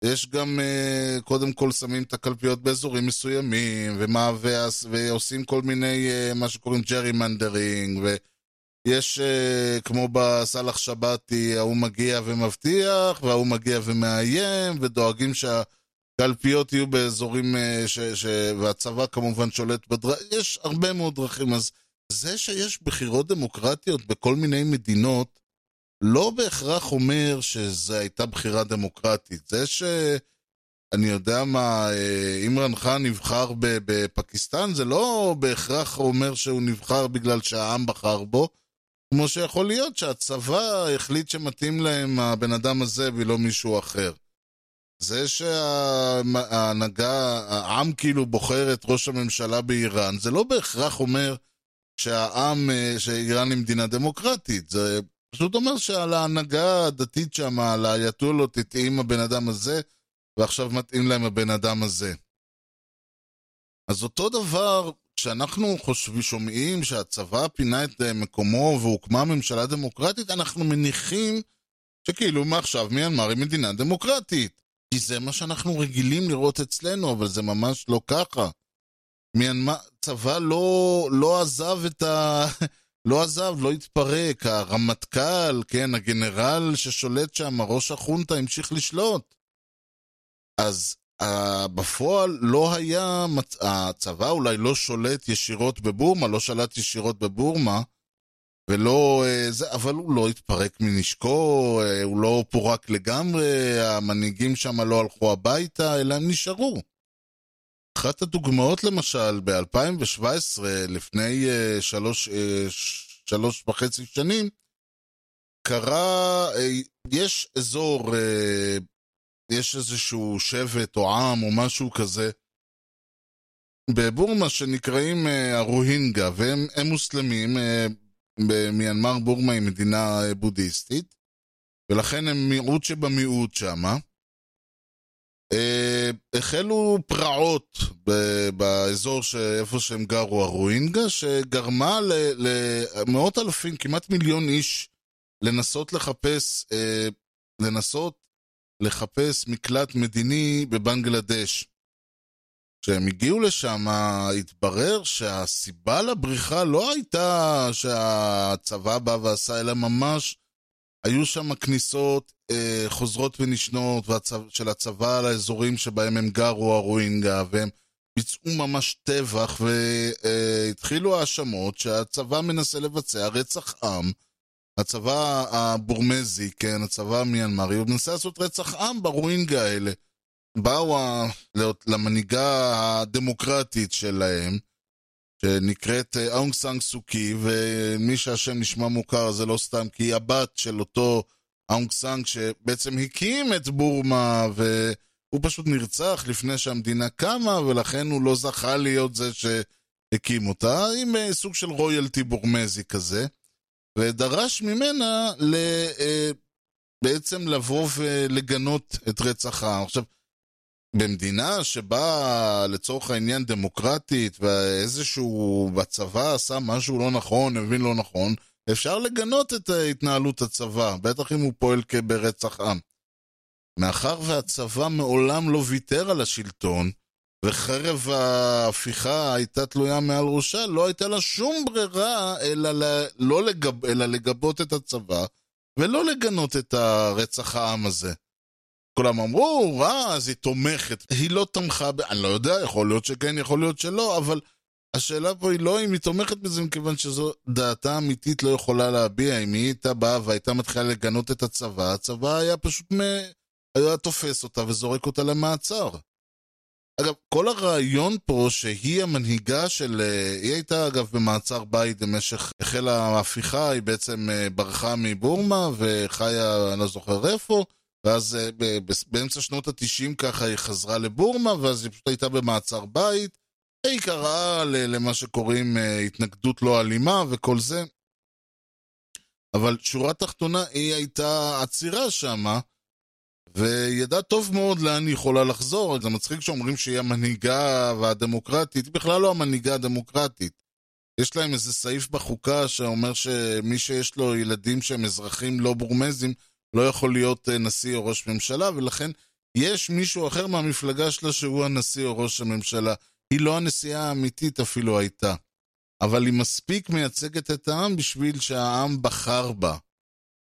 יש גם, אה, קודם כל שמים את הקלפיות באזורים מסוימים, ומה, ועש, ועושים כל מיני, אה, מה שקוראים gerrymandering, ויש, אה, כמו בסאלח שבתי, ההוא מגיע ומבטיח, וההוא מגיע ומאיים, ודואגים שהקלפיות יהיו באזורים, ש, ש, והצבא כמובן שולט בדרכים, יש הרבה מאוד דרכים, אז זה שיש בחירות דמוקרטיות בכל מיני מדינות, לא בהכרח אומר שזו הייתה בחירה דמוקרטית. זה ש... אני יודע מה, אה, אימרן חאן נבחר בפקיסטן, זה לא בהכרח אומר שהוא נבחר בגלל שהעם בחר בו, כמו שיכול להיות שהצבא החליט שמתאים להם הבן אדם הזה ולא מישהו אחר. זה שההנהגה, העם כאילו בוחר את ראש הממשלה באיראן, זה לא בהכרח אומר שהעם, אה, שאיראן היא מדינה דמוקרטית. זה פשוט אומר שעל ההנהגה הדתית שם, על האייתולות, התאים הבן אדם הזה, ועכשיו מתאים להם הבן אדם הזה. אז אותו דבר, כשאנחנו חושבים, שומעים שהצבא פינה את אה, מקומו והוקמה ממשלה דמוקרטית, אנחנו מניחים שכאילו מעכשיו מיינמר היא מדינה דמוקרטית. כי זה מה שאנחנו רגילים לראות אצלנו, אבל זה ממש לא ככה. מיינמר, צבא לא, לא עזב את ה... לא עזב, לא התפרק, הרמטכ"ל, כן, הגנרל ששולט שם, ראש החונטה, המשיך לשלוט. אז uh, בפועל לא היה, הצבא אולי לא שולט ישירות בבורמה, לא שלט ישירות בבורמה, ולא, uh, זה, אבל הוא לא התפרק מנשקו, uh, הוא לא פורק לגמרי, המנהיגים שם לא הלכו הביתה, אלא הם נשארו. אחת הדוגמאות למשל, ב-2017, לפני uh, שלוש, uh, שלוש וחצי שנים, קרה, uh, יש אזור, uh, יש איזשהו שבט או עם או משהו כזה, בבורמה שנקראים uh, הרוהינגה, והם מוסלמים, uh, במיינמר בורמה היא מדינה בודהיסטית, ולכן הם מיעוט שבמיעוט שמה. Uh, החלו פרעות באזור ש- איפה שהם גרו, הרואינגה, שגרמה למאות אלפים, כמעט מיליון איש, לנסות לחפש, uh, לנסות לחפש מקלט מדיני בבנגלדש. כשהם הגיעו לשם, התברר שהסיבה לבריחה לא הייתה שהצבא בא ועשה, אלא ממש היו שם כניסות אה, חוזרות ונשנות והצו, של הצבא לאזורים שבהם הם גרו, הרואינגה, והם ביצעו ממש טבח, והתחילו אה, האשמות שהצבא מנסה לבצע רצח עם. הצבא הבורמזי, כן, הצבא המיינמרי, הוא מנסה לעשות רצח עם ברואינגה האלה. באו למנהיגה הדמוקרטית שלהם, שנקראת אה, אונג סאנג סוקי, ומי שהשם נשמע מוכר זה לא סתם כי היא הבת של אותו אונג סאנג שבעצם הקים את בורמה, והוא פשוט נרצח לפני שהמדינה קמה, ולכן הוא לא זכה להיות זה שהקים אותה, עם אה, סוג של royalty בורמזי כזה, ודרש ממנה ל... אה, בעצם לבוא ולגנות את רצח העם. עכשיו, במדינה שבה לצורך העניין דמוקרטית ואיזשהו בצבא עשה משהו לא נכון, הבין לא נכון, אפשר לגנות את התנהלות הצבא, בטח אם הוא פועל ברצח עם. מאחר והצבא מעולם לא ויתר על השלטון, וחרב ההפיכה הייתה תלויה מעל ראשה, לא הייתה לה שום ברירה אלא, לא לגב, אלא לגבות את הצבא ולא לגנות את הרצח העם הזה. כולם אמרו, אה, אז היא תומכת. היא לא תמכה, ב... אני לא יודע, יכול להיות שכן, יכול להיות שלא, אבל השאלה פה היא לא אם היא תומכת בזה, מכיוון שזו דעתה אמיתית לא יכולה להביע. אם היא הייתה באה והייתה מתחילה לגנות את הצבא, הצבא היה פשוט מ... היה תופס אותה וזורק אותה למעצר. אגב, כל הרעיון פה שהיא המנהיגה של... היא הייתה אגב במעצר בית במשך... החלה ההפיכה, היא בעצם אה, ברחה מבורמה וחיה, אני לא זוכר איפה. ואז אה, באמצע שנות התשעים ככה היא חזרה לבורמה, ואז היא פשוט הייתה במעצר בית. היא קראה למה שקוראים אה, התנגדות לא אלימה וכל זה. אבל שורה תחתונה, היא הייתה עצירה שמה, וידעה טוב מאוד לאן היא יכולה לחזור. זה מצחיק שאומרים שהיא המנהיגה והדמוקרטית, היא בכלל לא המנהיגה הדמוקרטית. יש להם איזה סעיף בחוקה שאומר שמי שיש לו ילדים שהם אזרחים לא בורמזים, לא יכול להיות אה, נשיא או ראש ממשלה, ולכן יש מישהו אחר מהמפלגה שלה שהוא הנשיא או ראש הממשלה. היא לא הנשיאה האמיתית אפילו הייתה. אבל היא מספיק מייצגת את העם בשביל שהעם בחר בה.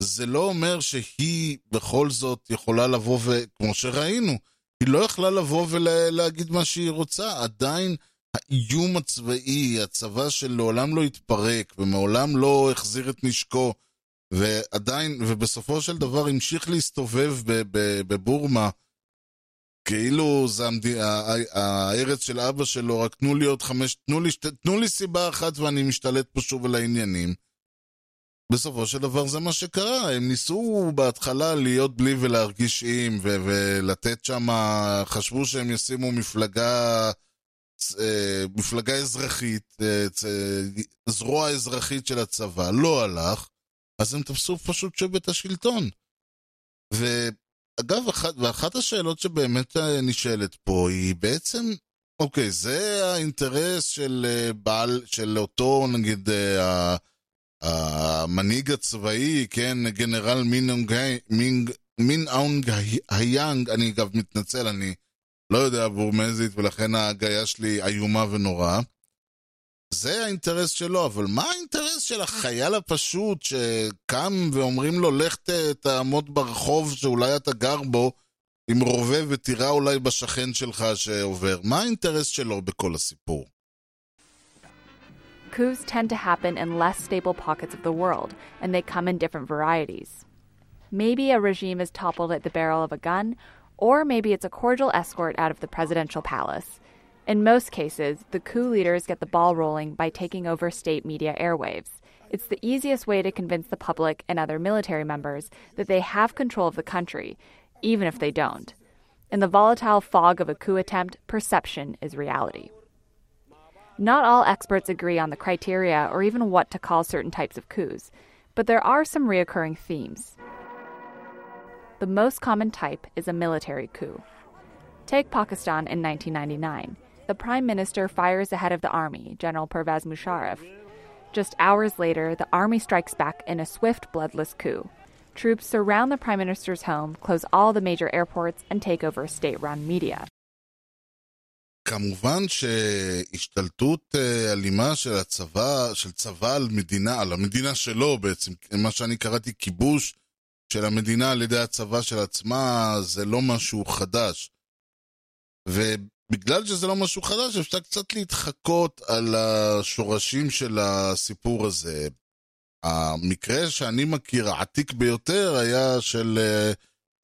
זה לא אומר שהיא בכל זאת יכולה לבוא ו... כמו שראינו, היא לא יכלה לבוא ולהגיד מה שהיא רוצה. עדיין האיום הצבאי, הצבא שלעולם לא התפרק ומעולם לא החזיר את נשקו, ועדיין, ובסופו של דבר המשיך להסתובב בבורמה, כאילו זה המד... הארץ של אבא שלו, רק תנו לי עוד חמש, תנו לי, תנו לי סיבה אחת ואני משתלט פה שוב על העניינים. בסופו של דבר זה מה שקרה, הם ניסו בהתחלה להיות בלי ולהרגיש עם, ו- ולתת שם, חשבו שהם ישימו מפלגה, אה, מפלגה אזרחית, אה, זרוע אזרחית של הצבא, לא הלך, אז הם תפסו פשוט שוב את השלטון. ואגב, אחת, ואחת השאלות שבאמת אה, נשאלת פה היא בעצם, אוקיי, זה האינטרס של בעל, של אותו, נגיד, המנהיג הצבאי, כן, גנרל מין אונג היאנג, אני אגב מתנצל, אני לא יודע בורמזית ולכן ההגייה שלי איומה ונוראה. זה האינטרס שלו, אבל מה האינטרס של החייל הפשוט שקם ואומרים לו, לך תעמוד ברחוב שאולי אתה גר בו עם רובה ותירה אולי בשכן שלך שעובר? מה האינטרס שלו בכל הסיפור? Coups tend to happen in less stable pockets of the world, and they come in different varieties. Maybe a regime is toppled at the barrel of a gun, or maybe it's a cordial escort out of the presidential palace. In most cases, the coup leaders get the ball rolling by taking over state media airwaves. It's the easiest way to convince the public and other military members that they have control of the country, even if they don't. In the volatile fog of a coup attempt, perception is reality. Not all experts agree on the criteria or even what to call certain types of coups, but there are some reoccurring themes. The most common type is a military coup. Take Pakistan in 1999 The prime minister fires the head of the army, General Pervez Musharraf. Just hours later, the army strikes back in a swift, bloodless coup. Troops surround the prime minister's home, close all the major airports, and take over state run media. כמובן שהשתלטות אלימה של הצבא, של צבא על מדינה, על המדינה שלו בעצם, מה שאני קראתי כיבוש של המדינה על ידי הצבא של עצמה, זה לא משהו חדש. ובגלל שזה לא משהו חדש, אפשר קצת להתחקות על השורשים של הסיפור הזה. המקרה שאני מכיר, העתיק ביותר, היה של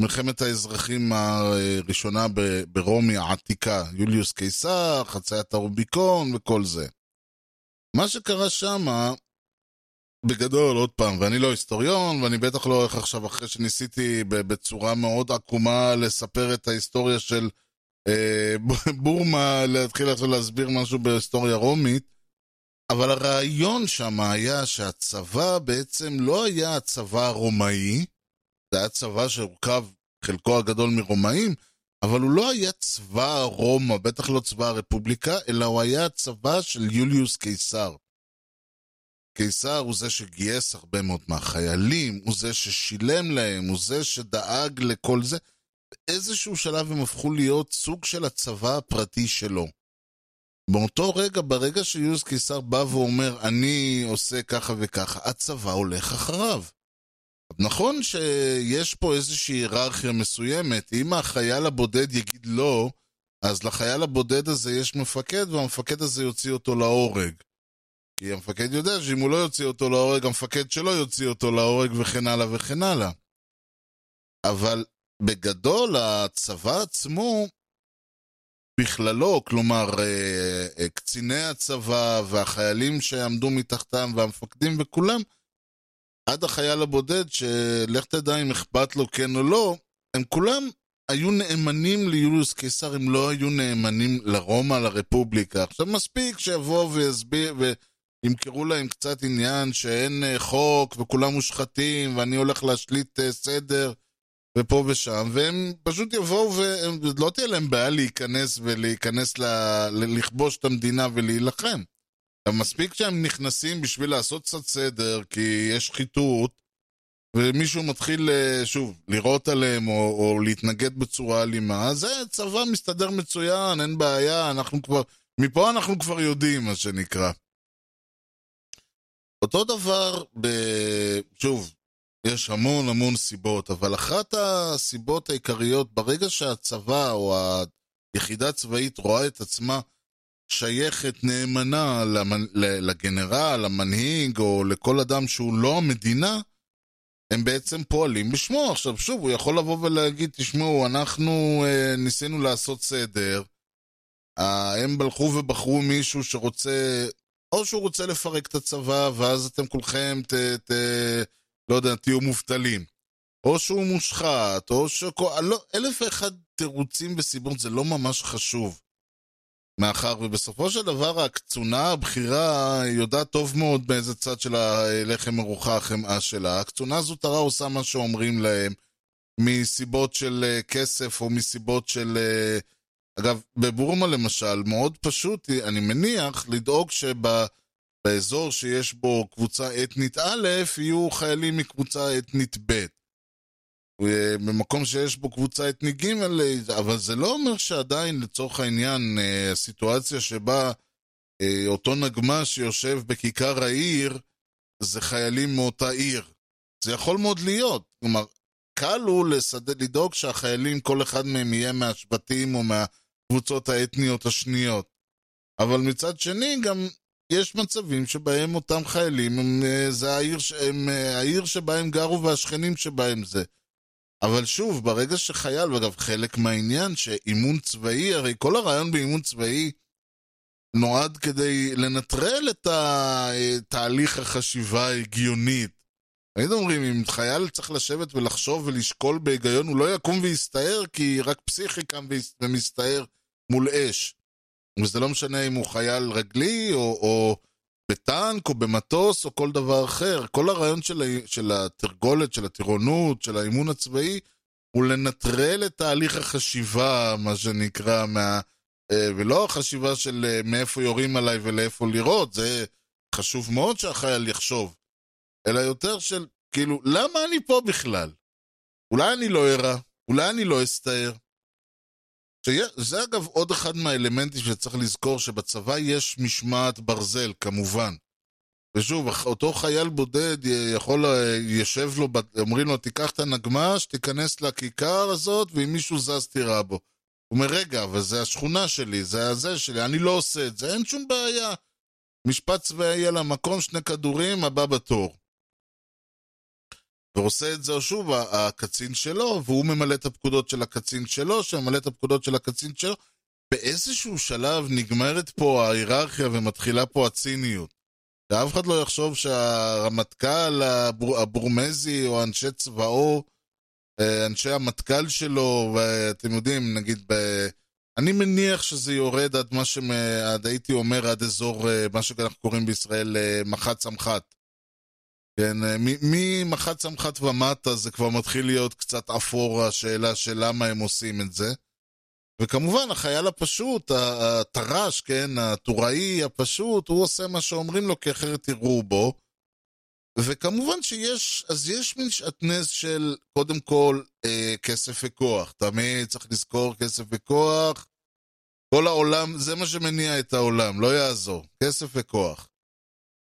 מלחמת האזרחים הראשונה ברומי העתיקה, יוליוס קיסר, חציית הרוביקון וכל זה. מה שקרה שמה, בגדול, עוד פעם, ואני לא היסטוריון, ואני בטח לא הולך עכשיו, אחרי שניסיתי בצורה מאוד עקומה לספר את ההיסטוריה של אה, בורמה, להתחיל עכשיו להסביר משהו בהיסטוריה רומית, אבל הרעיון שם היה שהצבא בעצם לא היה הצבא הרומאי, זה היה צבא שהורכב חלקו הגדול מרומאים, אבל הוא לא היה צבא רומא, בטח לא צבא הרפובליקה, אלא הוא היה צבא של יוליוס קיסר. קיסר הוא זה שגייס הרבה מאוד מהחיילים, הוא זה ששילם להם, הוא זה שדאג לכל זה. באיזשהו שלב הם הפכו להיות סוג של הצבא הפרטי שלו. באותו רגע, ברגע שיוליוס קיסר בא ואומר, אני עושה ככה וככה, הצבא הולך אחריו. נכון שיש פה איזושהי היררכיה מסוימת, אם החייל הבודד יגיד לא, אז לחייל הבודד הזה יש מפקד, והמפקד הזה יוציא אותו להורג. כי המפקד יודע שאם הוא לא יוציא אותו להורג, המפקד שלו יוציא אותו להורג וכן הלאה וכן הלאה. אבל בגדול, הצבא עצמו, בכללו, כלומר, אה, אה, קציני הצבא והחיילים שעמדו מתחתם והמפקדים וכולם, עד החייל הבודד, שלך תדע אם אכפת לו כן או לא, הם כולם היו נאמנים ליוליוס קיסר, הם לא היו נאמנים לרומא, לרפובליקה. עכשיו מספיק שיבואו ויסביר, וימכרו להם קצת עניין שאין אה, חוק וכולם מושחתים ואני הולך להשליט סדר ופה ושם, והם פשוט יבואו ולא תהיה להם בעיה להיכנס ולהיכנס ל... לכבוש את המדינה ולהילחם. מספיק שהם נכנסים בשביל לעשות קצת סדר, כי יש שחיתות, ומישהו מתחיל, אה, שוב, לירות עליהם או, או להתנגד בצורה אלימה, זה צבא מסתדר מצוין, אין בעיה, אנחנו כבר, מפה אנחנו כבר יודעים, מה שנקרא. אותו דבר, ב... שוב, יש המון המון סיבות, אבל אחת הסיבות העיקריות, ברגע שהצבא או היחידה הצבאית רואה את עצמה שייכת נאמנה למנ... לגנרל, למנהיג, או לכל אדם שהוא לא המדינה, הם בעצם פועלים בשמו. עכשיו, שוב, הוא יכול לבוא ולהגיד, תשמעו, אנחנו אה, ניסינו לעשות סדר, אה, הם הלכו ובחרו מישהו שרוצה, או שהוא רוצה לפרק את הצבא, ואז אתם כולכם, ת, ת, לא יודע, תהיו מובטלים. או שהוא מושחת, או ש... לא, אלף ואחד תירוצים וסיבות, זה לא ממש חשוב. מאחר ובסופו של דבר הקצונה הבכירה יודעת טוב מאוד באיזה צד של הלחם מרוחה החמאה שלה. הקצונה הזוטרה עושה מה שאומרים להם מסיבות של אה, כסף או מסיבות של... אה, אגב, בבורמה למשל, מאוד פשוט, אני מניח, לדאוג שבאזור שיש בו קבוצה אתנית א', יהיו חיילים מקבוצה אתנית ב'. במקום שיש בו קבוצה אתנית ג', אבל זה לא אומר שעדיין לצורך העניין אה, הסיטואציה שבה אה, אותו נגמ"ש שיושב בכיכר העיר זה חיילים מאותה עיר. זה יכול מאוד להיות. כלומר, קל הוא לסד... לדאוג שהחיילים, כל אחד מהם יהיה מהשבטים או מהקבוצות האתניות השניות. אבל מצד שני, גם יש מצבים שבהם אותם חיילים הם, אה, זה העיר, הם, העיר שבה הם גרו והשכנים שבהם זה. אבל שוב, ברגע שחייל, ואגב, חלק מהעניין שאימון צבאי, הרי כל הרעיון באימון צבאי נועד כדי לנטרל את תהליך החשיבה ההגיונית. הייתם אומרים, אם חייל צריך לשבת ולחשוב ולשקול בהיגיון, הוא לא יקום ויסתער, כי רק פסיכי קם ומסתער מול אש. וזה לא משנה אם הוא חייל רגלי, או, או בטנק או במטוס או כל דבר אחר. כל הרעיון של, של התרגולת, של הטירונות, של האימון הצבאי, הוא לנטרל את תהליך החשיבה, מה שנקרא, מה... אה, ולא החשיבה של אה, מאיפה יורים עליי ולאיפה לירות, זה חשוב מאוד שהחייל יחשוב. אלא יותר של, כאילו, למה אני פה בכלל? אולי אני לא ארע, אולי אני לא אסתער. שזה אגב עוד אחד מהאלמנטים שצריך לזכור, שבצבא יש משמעת ברזל, כמובן. ושוב, אותו חייל בודד יכול, יושב לו, אומרים לו, תיקח את הנגמ"ש, תיכנס לכיכר הזאת, ואם מישהו זז תירה בו. הוא אומר, רגע, אבל זה השכונה שלי, זה הזה שלי, אני לא עושה את זה, אין שום בעיה. משפט צבאי על המקום, שני כדורים, הבא בתור. ועושה את זה שוב הקצין שלו, והוא ממלא את הפקודות של הקצין שלו, שממלא את הפקודות של הקצין שלו. באיזשהו שלב נגמרת פה ההיררכיה ומתחילה פה הציניות. שאף אחד לא יחשוב שהרמטכ"ל הבור, הבורמזי או אנשי צבאו, אה, אנשי המטכ"ל שלו, ואתם יודעים, נגיד, ב... אני מניח שזה יורד עד מה ש... עד הייתי אומר, עד אזור, אה, מה שאנחנו קוראים בישראל, אה, מח"ט סמח"ט. כן, ממח"ט סמח"ט ומטה זה כבר מתחיל להיות קצת אפור השאלה של למה הם עושים את זה. וכמובן, החייל הפשוט, הטר"ש, כן, הטוראי הפשוט, הוא עושה מה שאומרים לו, כי אחרת יראו בו. וכמובן שיש, אז יש מין שעטנז של, קודם כל, אה, כסף וכוח. תמיד צריך לזכור כסף וכוח. כל העולם, זה מה שמניע את העולם, לא יעזור. כסף וכוח.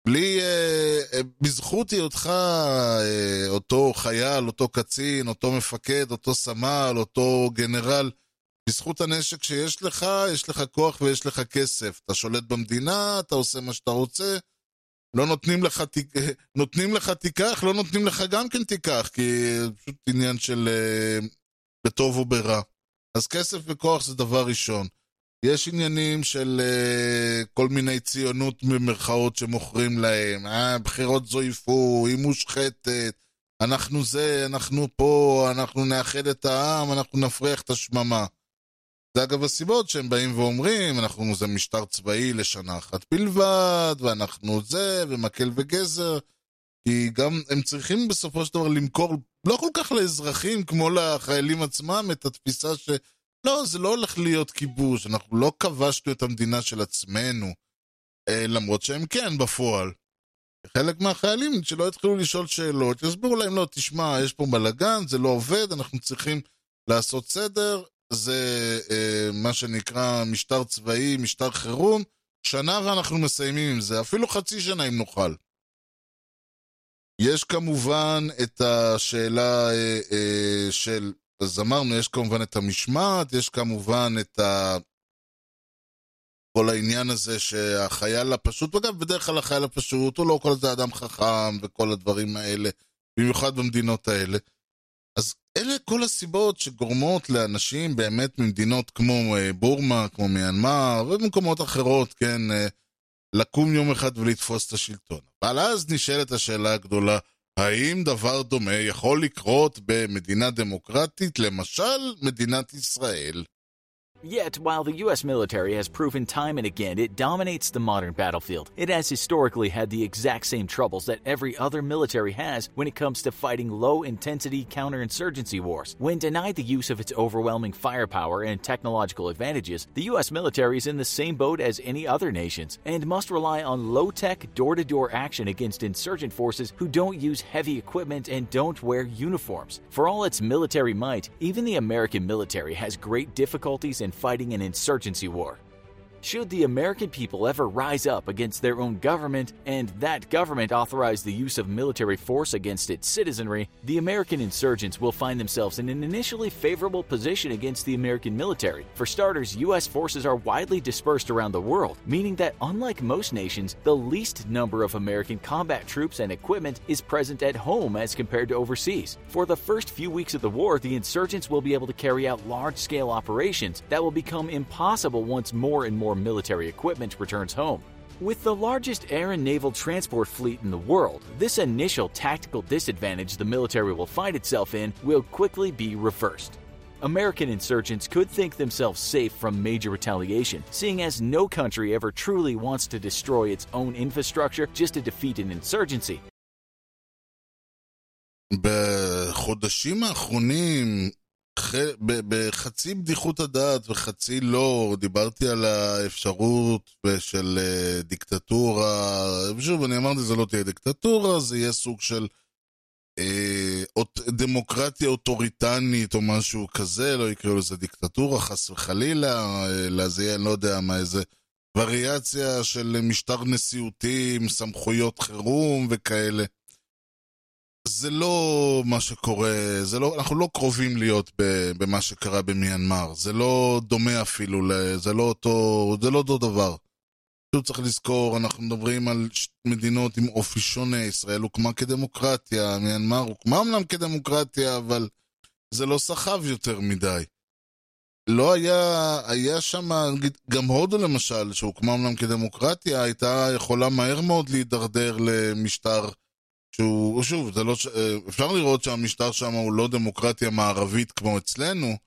בלי, אה, אה, בזכות היותך אה, אותו חייל, אותו קצין, אותו מפקד, אותו סמל, אותו גנרל, בזכות הנשק שיש לך, יש לך כוח ויש לך כסף. אתה שולט במדינה, אתה עושה מה שאתה רוצה, לא נותנים לך, נותנים לך תיקח, לא נותנים לך גם כן תיקח, כי זה פשוט עניין של בטוב או ברע. אז כסף וכוח זה דבר ראשון. יש עניינים של uh, כל מיני ציונות במרכאות שמוכרים להם, אה, בחירות זויפו, היא מושחתת, אנחנו זה, אנחנו פה, אנחנו נאחד את העם, אנחנו נפריח את השממה. זה אגב הסיבות שהם באים ואומרים, אנחנו זה משטר צבאי לשנה אחת בלבד, ואנחנו זה, ומקל וגזר, כי גם הם צריכים בסופו של דבר למכור לא כל כך לאזרחים כמו לחיילים עצמם את התפיסה ש... לא, זה לא הולך להיות כיבוש, אנחנו לא כבשנו את המדינה של עצמנו, אה, למרות שהם כן בפועל. חלק מהחיילים שלא יתחילו לשאול שאלות, יסבירו להם, לא, תשמע, יש פה בלאגן, זה לא עובד, אנחנו צריכים לעשות סדר, זה אה, מה שנקרא משטר צבאי, משטר חירום, שנה ואנחנו מסיימים עם זה, אפילו חצי שנה אם נוכל. יש כמובן את השאלה אה, אה, של, אז אמרנו, יש כמובן את המשמעת, יש כמובן את ה... כל העניין הזה שהחייל הפשוט, וגם בדרך כלל החייל הפשוט הוא לא כל זה אדם חכם וכל הדברים האלה, במיוחד במדינות האלה. אז אלה כל הסיבות שגורמות לאנשים באמת ממדינות כמו אה, בורמה, כמו מיינמר ובמקומות אחרות, כן, אה, לקום יום אחד ולתפוס את השלטון. אבל אז נשאלת השאלה הגדולה, האם דבר דומה יכול לקרות במדינה דמוקרטית, למשל מדינת ישראל? Yet, while the U.S. military has proven time and again it dominates the modern battlefield, it has historically had the exact same troubles that every other military has when it comes to fighting low intensity counterinsurgency wars. When denied the use of its overwhelming firepower and technological advantages, the U.S. military is in the same boat as any other nations and must rely on low tech, door to door action against insurgent forces who don't use heavy equipment and don't wear uniforms. For all its military might, even the American military has great difficulties in fighting an insurgency war. Should the American people ever rise up against their own government and that government authorize the use of military force against its citizenry, the American insurgents will find themselves in an initially favorable position against the American military. For starters, U.S. forces are widely dispersed around the world, meaning that unlike most nations, the least number of American combat troops and equipment is present at home as compared to overseas. For the first few weeks of the war, the insurgents will be able to carry out large scale operations that will become impossible once more and more military equipment returns home. With the largest air and naval transport fleet in the world, this initial tactical disadvantage the military will find itself in will quickly be reversed. American insurgents could think themselves safe from major retaliation, seeing as no country ever truly wants to destroy its own infrastructure just to defeat an insurgency. בחודשים האחרונים בחצי בדיחות הדעת וחצי לא, דיברתי על האפשרות של אה, דיקטטורה, שוב, אני אמרתי, זה לא תהיה דיקטטורה, זה יהיה סוג של אה, אוט, דמוקרטיה אוטוריטנית או משהו כזה, לא יקראו לזה דיקטטורה, חס וחלילה, אלא זה יהיה, אני לא יודע מה, איזה וריאציה של משטר נשיאותי עם סמכויות חירום וכאלה. זה לא מה שקורה, זה לא, אנחנו לא קרובים להיות במה שקרה במיינמר, זה לא דומה אפילו, זה לא אותו, זה לא אותו דבר. פשוט צריך לזכור, אנחנו מדברים על מדינות עם אופי שונה, ישראל הוקמה כדמוקרטיה, מיינמר הוקמה אמנם כדמוקרטיה, אבל זה לא סחב יותר מדי. לא היה, היה שם, גם הודו למשל, שהוקמה אמנם כדמוקרטיה, הייתה יכולה מהר מאוד להידרדר למשטר שהוא, שוב, לא, אה, אפשר לראות שהמשטר שם הוא לא דמוקרטיה מערבית כמו אצלנו,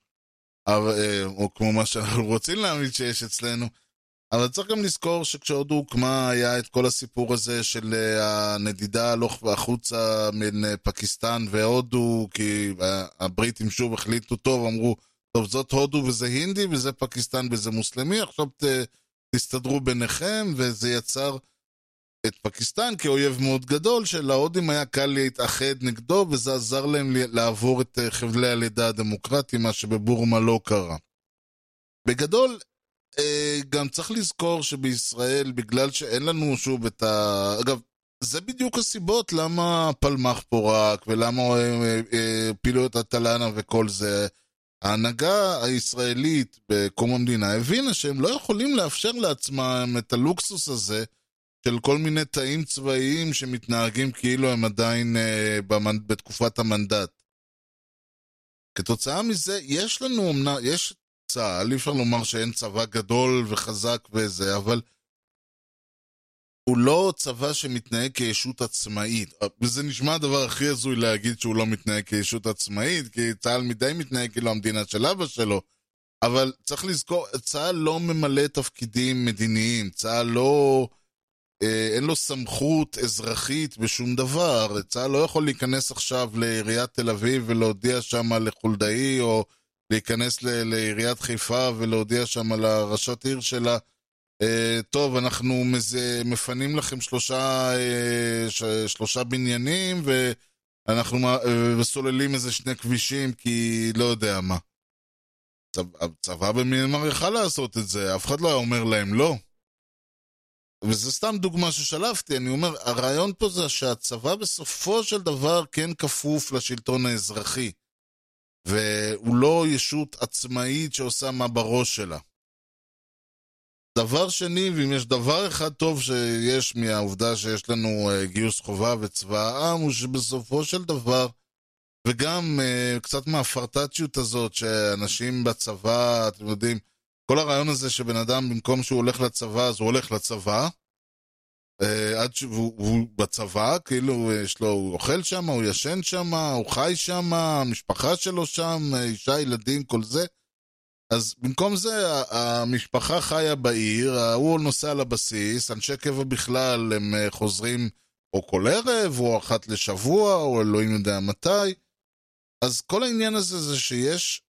אבל, אה, או כמו מה שאנחנו רוצים להאמין שיש אצלנו, אבל צריך גם לזכור שכשהודו הוקמה היה את כל הסיפור הזה של אה, הנדידה הלוך החוצה בין אה, פקיסטן והודו, כי הבריטים שוב החליטו טוב, אמרו, טוב, זאת הודו וזה הינדי וזה פקיסטן וזה מוסלמי, עכשיו ת, תסתדרו ביניכם, וזה יצר את פקיסטן כאויב מאוד גדול, שלהודים היה קל להתאחד נגדו, וזה עזר להם לעבור את אה, חבלי הלידה הדמוקרטיים, מה שבבורמה לא קרה. בגדול, אה, גם צריך לזכור שבישראל, בגלל שאין לנו שוב את ה... אגב, זה בדיוק הסיבות למה הפלמ"ח פורק, ולמה אה, הפילו את הטלנה וכל זה. ההנהגה הישראלית בקום המדינה הבינה שהם לא יכולים לאפשר לעצמם את הלוקסוס הזה של כל מיני תאים צבאיים שמתנהגים כאילו הם עדיין אה, במנ... בתקופת המנדט. כתוצאה מזה, יש לנו אמנם, יש צה"ל, אי אפשר לומר שאין צבא גדול וחזק וזה, אבל הוא לא צבא שמתנהג כישות עצמאית. וזה נשמע הדבר הכי הזוי להגיד שהוא לא מתנהג כישות עצמאית, כי צה"ל מדי מתנהג כאילו המדינה של אבא שלו. אבל צריך לזכור, צה"ל לא ממלא תפקידים מדיניים, צה"ל לא... אה, אין לו סמכות אזרחית בשום דבר. צה"ל לא יכול להיכנס עכשיו לעיריית תל אביב ולהודיע שם לחולדאי, או להיכנס ל- לעיריית חיפה ולהודיע שם לראשת עיר שלה, אה, טוב, אנחנו מזה, מפנים לכם שלושה, אה, ש, שלושה בניינים, ואנחנו אה, סוללים איזה שני כבישים, כי לא יודע מה. הצבא, במיינמר יכל לעשות את זה, אף אחד לא היה אומר להם לא. וזו סתם דוגמה ששלפתי, אני אומר, הרעיון פה זה שהצבא בסופו של דבר כן כפוף לשלטון האזרחי. והוא לא ישות עצמאית שעושה מה בראש שלה. דבר שני, ואם יש דבר אחד טוב שיש מהעובדה שיש לנו uh, גיוס חובה וצבא העם, הוא שבסופו של דבר, וגם uh, קצת מהפרטצ'יות הזאת, שאנשים בצבא, אתם יודעים, כל הרעיון הזה שבן אדם, במקום שהוא הולך לצבא, אז הוא הולך לצבא, uh, עד שהוא הוא בצבא, כאילו יש לו, הוא אוכל שם, הוא ישן שם, הוא חי שם, המשפחה שלו שם, אישה, ילדים, כל זה. אז במקום זה, המשפחה חיה בעיר, ההוא נוסע לבסיס, אנשי קבע בכלל הם אה, חוזרים או כל ערב, או אחת לשבוע, או אלוהים יודע מתי. אז כל העניין הזה זה שיש, אה,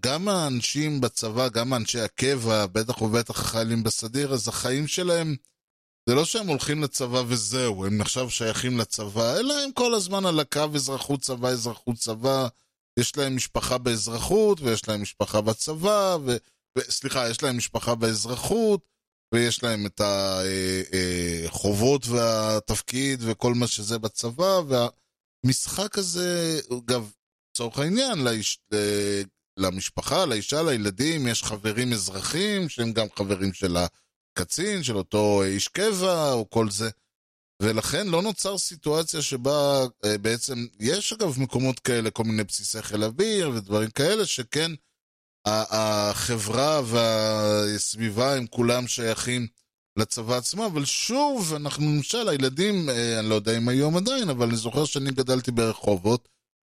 גם האנשים בצבא, גם אנשי הקבע, בטח ובטח החיילים בסדיר, אז החיים שלהם, זה לא שהם הולכים לצבא וזהו, הם עכשיו שייכים לצבא, אלא הם כל הזמן על הקו אזרחות צבא, אזרחות צבא. יש להם משפחה באזרחות, ויש להם משפחה בצבא, ו... ו... סליחה, יש להם משפחה באזרחות, ויש להם את החובות אה, והתפקיד וכל מה שזה בצבא, והמשחק הזה, אגב, לצורך העניין, לאיש, למשפחה, לאישה, לילדים, יש חברים אזרחים, שהם גם חברים של הקצין, של אותו איש קבע, או כל זה. ולכן לא נוצר סיטואציה שבה אה, בעצם, יש אגב מקומות כאלה, כל מיני בסיסי חיל אוויר ודברים כאלה, שכן החברה והסביבה הם כולם שייכים לצבא עצמו, אבל שוב, אנחנו למשל, הילדים, אה, אני לא יודע אם היום עדיין, אבל אני זוכר שאני גדלתי ברחובות,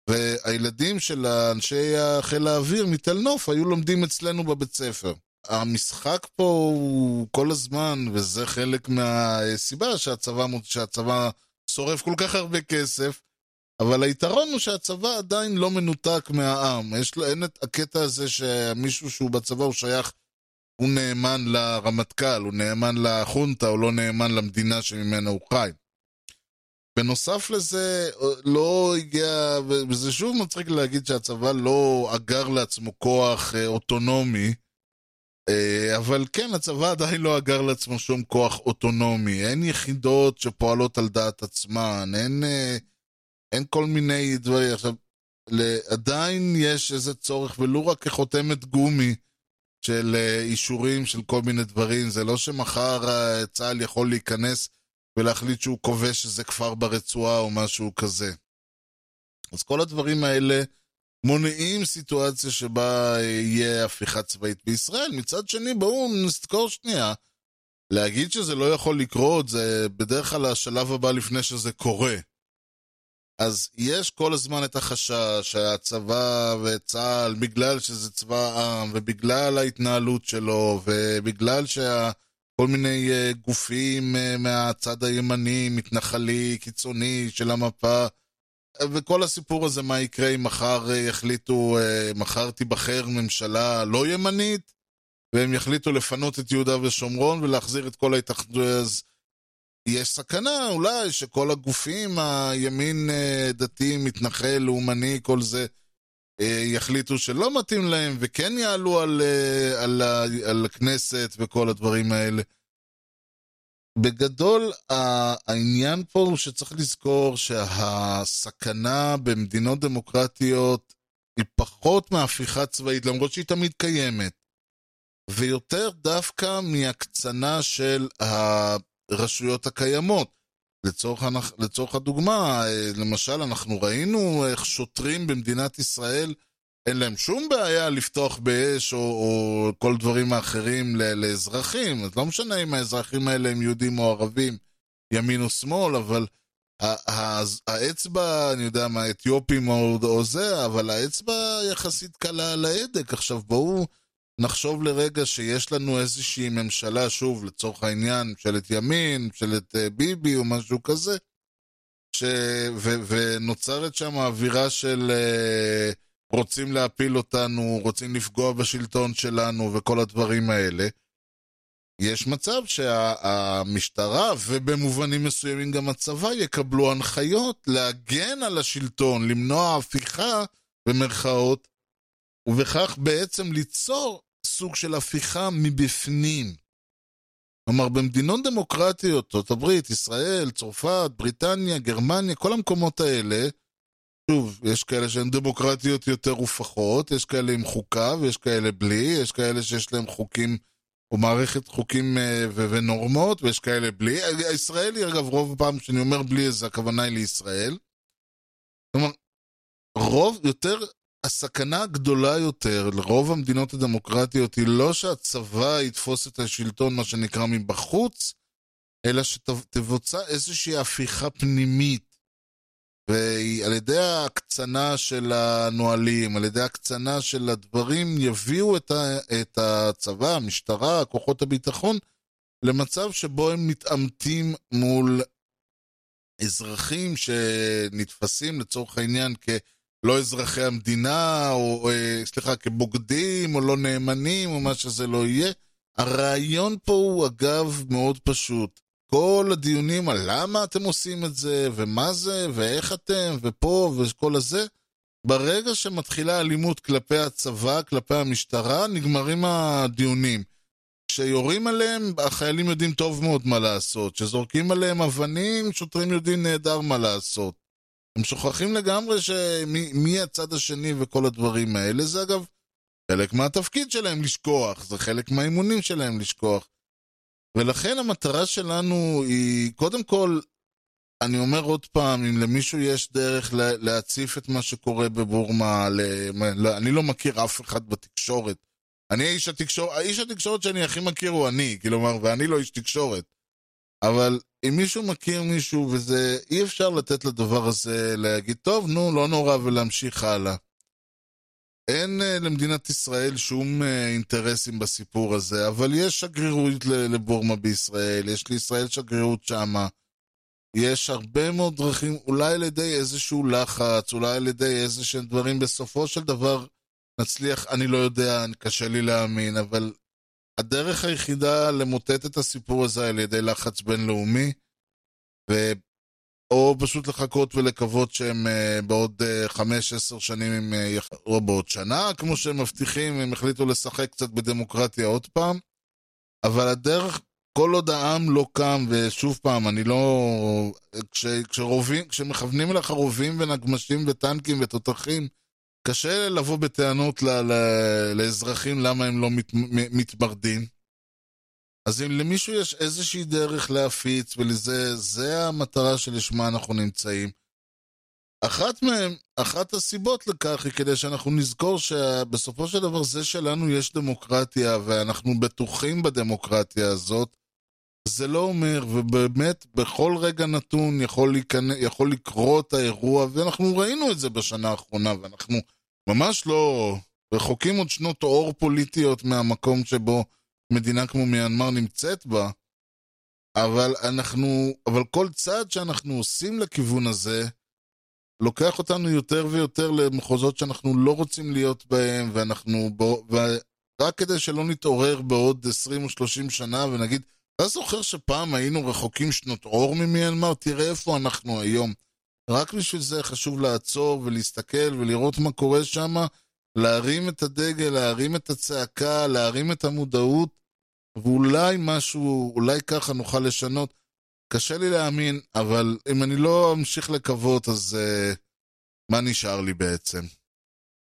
והילדים של אנשי חיל האוויר מתל נוף היו לומדים אצלנו בבית ספר. המשחק פה הוא כל הזמן, וזה חלק מהסיבה שהצבא, שהצבא שורף כל כך הרבה כסף, אבל היתרון הוא שהצבא עדיין לא מנותק מהעם. יש לו, אין את הקטע הזה שמישהו שהוא בצבא הוא שייך, הוא נאמן לרמטכ"ל, הוא נאמן לחונטה, הוא לא נאמן למדינה שממנה הוא חי. בנוסף לזה, לא הגיע, וזה שוב מצחיק להגיד שהצבא לא אגר לעצמו כוח אה, אוטונומי, אה, אבל כן, הצבא עדיין לא אגר לעצמו שום כוח אוטונומי. אין יחידות שפועלות על דעת עצמן, אין, אה, אין כל מיני דברים. עכשיו, עדיין יש איזה צורך, ולו רק כחותמת גומי של אה, אישורים של כל מיני דברים. זה לא שמחר צה"ל יכול להיכנס ולהחליט שהוא כובש איזה כפר ברצועה או משהו כזה. אז כל הדברים האלה... מונעים סיטואציה שבה יהיה הפיכה צבאית בישראל. מצד שני, בואו נזכור שנייה, להגיד שזה לא יכול לקרות זה בדרך כלל השלב הבא לפני שזה קורה. אז יש כל הזמן את החשש שהצבא וצה"ל, בגלל שזה צבא העם, ובגלל ההתנהלות שלו, ובגלל שכל מיני אה, גופים אה, מהצד הימני, מתנחלי, קיצוני של המפה, וכל הסיפור הזה, מה יקרה אם מחר אה, יחליטו, אה, מחר תיבחר ממשלה לא ימנית, והם יחליטו לפנות את יהודה ושומרון ולהחזיר את כל ההתאחדות, אז יש סכנה אולי שכל הגופים, הימין אה, דתי, מתנחל, לאומני, כל זה, יחליטו שלא מתאים להם וכן יעלו על, על, על, על הכנסת וכל הדברים האלה. בגדול, העניין פה הוא שצריך לזכור שהסכנה במדינות דמוקרטיות היא פחות מהפיכה צבאית, למרות שהיא תמיד קיימת, ויותר דווקא מהקצנה של הרשויות הקיימות. לצורך, לצורך הדוגמה, למשל, אנחנו ראינו איך שוטרים במדינת ישראל אין להם שום בעיה לפתוח באש או, או כל דברים האחרים לאזרחים. אז לא משנה אם האזרחים האלה הם יהודים או ערבים, ימין או שמאל, אבל האצבע, אני יודע מה, אתיופים או, או זה, אבל האצבע יחסית קלה על ההדק. עכשיו בואו נחשוב לרגע שיש לנו איזושהי ממשלה, שוב, לצורך העניין, ממשלת ימין, ממשלת אה, ביבי או משהו כזה, ש... ו... ונוצרת שם אווירה של... Uh, רוצים להפיל אותנו, רוצים לפגוע בשלטון שלנו וכל הדברים האלה. יש מצב שהמשטרה, ובמובנים מסוימים גם הצבא, יקבלו הנחיות להגן על השלטון, למנוע הפיכה, במרכאות, ובכך בעצם ליצור סוג של הפיכה מבפנים. כלומר, במדינות דמוקרטיות, הברית, ישראל, צרפת, בריטניה, גרמניה, כל המקומות האלה, שוב, יש כאלה שהן דמוקרטיות יותר ופחות, יש כאלה עם חוקה ויש כאלה בלי, יש כאלה שיש להם חוקים או מערכת חוקים אה, ונורמות, ויש כאלה בלי. הישראלי, אגב, רוב פעם שאני אומר בלי, אז הכוונה היא לישראל. כלומר, רוב, יותר, הסכנה הגדולה יותר לרוב המדינות הדמוקרטיות היא לא שהצבא יתפוס את השלטון, מה שנקרא, מבחוץ, אלא שתבוצע איזושהי הפיכה פנימית. ועל ידי ההקצנה של הנהלים, על ידי ההקצנה של הדברים, יביאו את, ה, את הצבא, המשטרה, כוחות הביטחון, למצב שבו הם מתעמתים מול אזרחים שנתפסים לצורך העניין כלא אזרחי המדינה, או סליחה, כבוגדים, או לא נאמנים, או מה שזה לא יהיה. הרעיון פה הוא אגב מאוד פשוט. כל הדיונים על למה אתם עושים את זה, ומה זה, ואיך אתם, ופה, וכל הזה, ברגע שמתחילה אלימות כלפי הצבא, כלפי המשטרה, נגמרים הדיונים. כשיורים עליהם, החיילים יודעים טוב מאוד מה לעשות. כשזורקים עליהם אבנים, שוטרים יודעים נהדר מה לעשות. הם שוכחים לגמרי שמי, מי הצד השני וכל הדברים האלה. זה אגב חלק מהתפקיד שלהם לשכוח, זה חלק מהאימונים שלהם לשכוח. ולכן המטרה שלנו היא, קודם כל, אני אומר עוד פעם, אם למישהו יש דרך להציף את מה שקורה בבורמה, לא, אני לא מכיר אף אחד בתקשורת. אני איש התקשורת, האיש התקשורת שאני הכי מכיר הוא אני, כלומר, ואני לא איש תקשורת. אבל אם מישהו מכיר מישהו וזה, אי אפשר לתת לדבר הזה להגיד, טוב, נו, לא נורא, ולהמשיך הלאה. אין uh, למדינת ישראל שום uh, אינטרסים בסיפור הזה, אבל יש שגרירות לבורמה בישראל, יש לישראל שגרירות שמה. יש הרבה מאוד דרכים, אולי על ידי איזשהו לחץ, אולי על ידי איזה שהם דברים, בסופו של דבר נצליח, אני לא יודע, קשה לי להאמין, אבל הדרך היחידה למוטט את הסיפור הזה על ידי לחץ בינלאומי, ו... או פשוט לחכות ולקוות שהם uh, בעוד uh, חמש, עשר שנים, הם, uh, או בעוד שנה, כמו שהם מבטיחים, הם החליטו לשחק קצת בדמוקרטיה עוד פעם. אבל הדרך, כל עוד העם לא קם, ושוב פעם, אני לא... כש, כשרובים, כשמכוונים אליך רובים ונגמשים וטנקים ותותחים, קשה לבוא בטענות ל, ל, לאזרחים למה הם לא מת, מתמרדים. אז אם למישהו יש איזושהי דרך להפיץ, ולזה, זה המטרה שלשמה אנחנו נמצאים. אחת מהם, אחת הסיבות לכך היא כדי שאנחנו נזכור שבסופו של דבר זה שלנו יש דמוקרטיה ואנחנו בטוחים בדמוקרטיה הזאת, זה לא אומר, ובאמת בכל רגע נתון יכול, להיכנ... יכול לקרות האירוע, ואנחנו ראינו את זה בשנה האחרונה, ואנחנו ממש לא רחוקים עוד שנות אור פוליטיות מהמקום שבו מדינה כמו מיינמר נמצאת בה, אבל אנחנו, אבל כל צעד שאנחנו עושים לכיוון הזה, לוקח אותנו יותר ויותר למחוזות שאנחנו לא רוצים להיות בהם, ואנחנו, בו, ורק כדי שלא נתעורר בעוד 20 או 30 שנה ונגיד, אתה זוכר שפעם היינו רחוקים שנות אור ממיינמר? תראה איפה אנחנו היום. רק בשביל זה חשוב לעצור ולהסתכל ולראות מה קורה שם, להרים את הדגל, להרים את הצעקה, להרים את המודעות, ואולי משהו, אולי ככה נוכל לשנות. קשה לי להאמין, אבל אם אני לא אמשיך לקוות, אז uh, מה נשאר לי בעצם?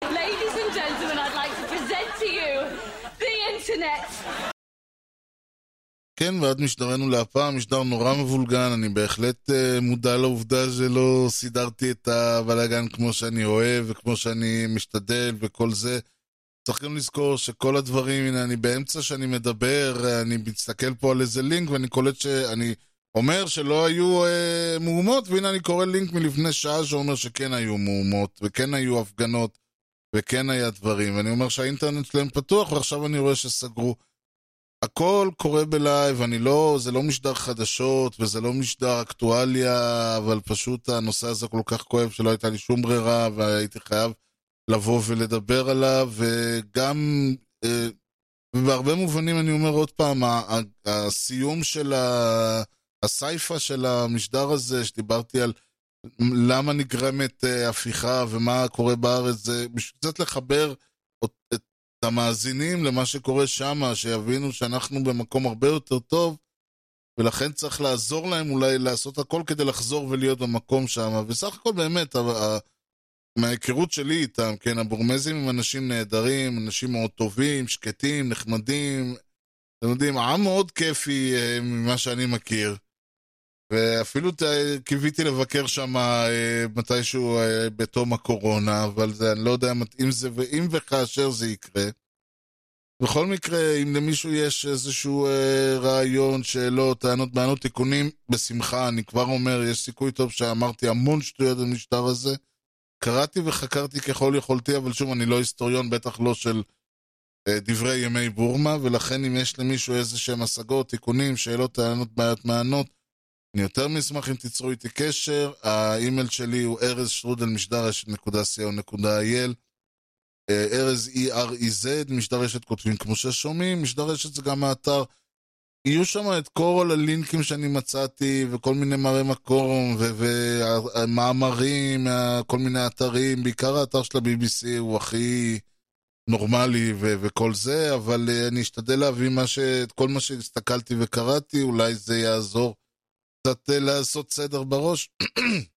Ladies and gentlemen, I'd like to present to you the internet. כן, ועד משדרנו להפעם, משדר נורא מבולגן, אני בהחלט uh, מודע לעובדה שלא סידרתי את הבלאגן כמו שאני אוהב וכמו שאני משתדל וכל זה. צריך גם לזכור שכל הדברים, הנה, אני באמצע שאני מדבר, אני מסתכל פה על איזה לינק ואני קולט שאני אומר שלא היו אה, מהומות, והנה אני קורא לינק מלפני שעה שאומר שכן היו מהומות, וכן היו הפגנות, וכן היה דברים, ואני אומר שהאינטרנט שלהם פתוח, ועכשיו אני רואה שסגרו. הכל קורה ב live, אני לא, זה לא משדר חדשות, וזה לא משדר אקטואליה, אבל פשוט הנושא הזה כל כך כואב שלא הייתה לי שום ברירה, והייתי חייב לבוא ולדבר עליו, וגם אה, ובהרבה מובנים אני אומר עוד פעם, הסיום של ה- הסייפה של המשדר הזה, שדיברתי על למה נגרמת אה, הפיכה ומה קורה בארץ, זה קצת לחבר המאזינים למה שקורה שם, שיבינו שאנחנו במקום הרבה יותר טוב, ולכן צריך לעזור להם אולי לעשות הכל כדי לחזור ולהיות במקום שם. וסך הכל באמת, ה- ה- מההיכרות שלי איתם, כן, הבורמזים הם אנשים נהדרים, אנשים מאוד טובים, שקטים, נחמדים. אתם יודעים, עם מאוד כיפי אה, ממה שאני מכיר. ואפילו קיוויתי לבקר שם אה, מתישהו אה, בתום הקורונה, אבל זה, אני לא יודע אם זה, ואם וכאשר זה יקרה. בכל מקרה, אם למישהו יש איזשהו אה, רעיון, שאלות, טענות, בענות, תיקונים, בשמחה, אני כבר אומר, יש סיכוי טוב שאמרתי המון שטויות במשטר הזה. קראתי וחקרתי ככל יכולתי, אבל שוב, אני לא היסטוריון, בטח לא של אה, דברי ימי בורמה, ולכן אם יש למישהו איזה שהם השגות, תיקונים, שאלות, טענות, בעיות, מענות, אני יותר מאשמח אם תיצרו איתי קשר. האימייל שלי הוא ארז שטרודל משדרשת.co.il אה, ארז E-R-E-Z, משדרשת כותבים כמו ששומעים, משדרשת זה גם האתר. יהיו שם את כל הלינקים שאני מצאתי, וכל מיני מראה מקום, ומאמרים, כל מיני אתרים, בעיקר האתר של ה-BBC הוא הכי נורמלי וכל זה, אבל אה, אני אשתדל להביא. את כל מה שהסתכלתי וקראתי, אולי זה יעזור קצת אה, לעשות סדר בראש.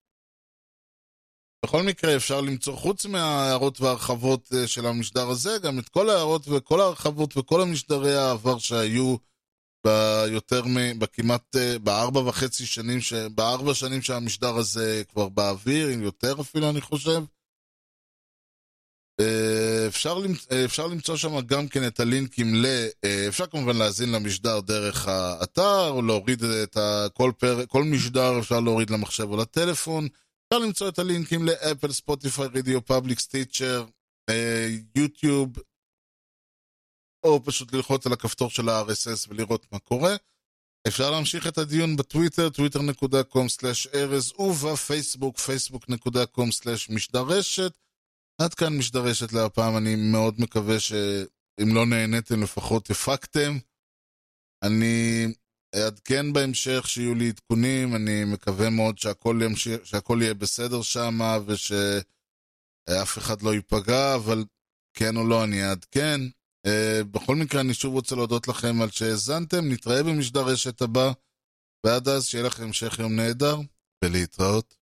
בכל מקרה, אפשר למצוא, חוץ מההערות וההרחבות אה, של המשדר הזה, גם את כל ההערות וכל ההרחבות וכל המשדרי העבר שהיו ביותר מ... בכמעט, אה, בארבע וחצי שנים, ש... בארבע שנים שהמשדר הזה כבר באוויר, יותר אפילו, אני חושב. אה, אפשר, למצ... אה, אפשר למצוא שם גם כן את הלינקים ל... אה, אפשר כמובן להאזין למשדר דרך האתר, או להוריד את. כל, משדר אפשר להוריד למחשב או לטלפון. אפשר למצוא את הלינקים לאפל, ספוטיפיי, רדיו פאבליק, סטיצ'ר, יוטיוב, או פשוט ללחוץ על הכפתור של ה-RSS ולראות מה קורה. אפשר להמשיך את הדיון בטוויטר, twitter.com/ארז, ובפייסבוק, facebook.com/משדרשת. עד כאן משדרשת להפעם, אני מאוד מקווה שאם לא נהניתם לפחות הפקתם. אני אעדכן בהמשך שיהיו לי עדכונים, אני מקווה מאוד שהכל, ימשיך, שהכל יהיה בסדר שם ושאף אחד לא ייפגע, אבל כן או לא אני אעדכן. Uh, בכל מקרה, אני שוב רוצה להודות לכם על שהאזנתם, נתראה במשדר רשת הבא, ועד אז שיהיה לכם המשך יום נהדר, ולהתראות.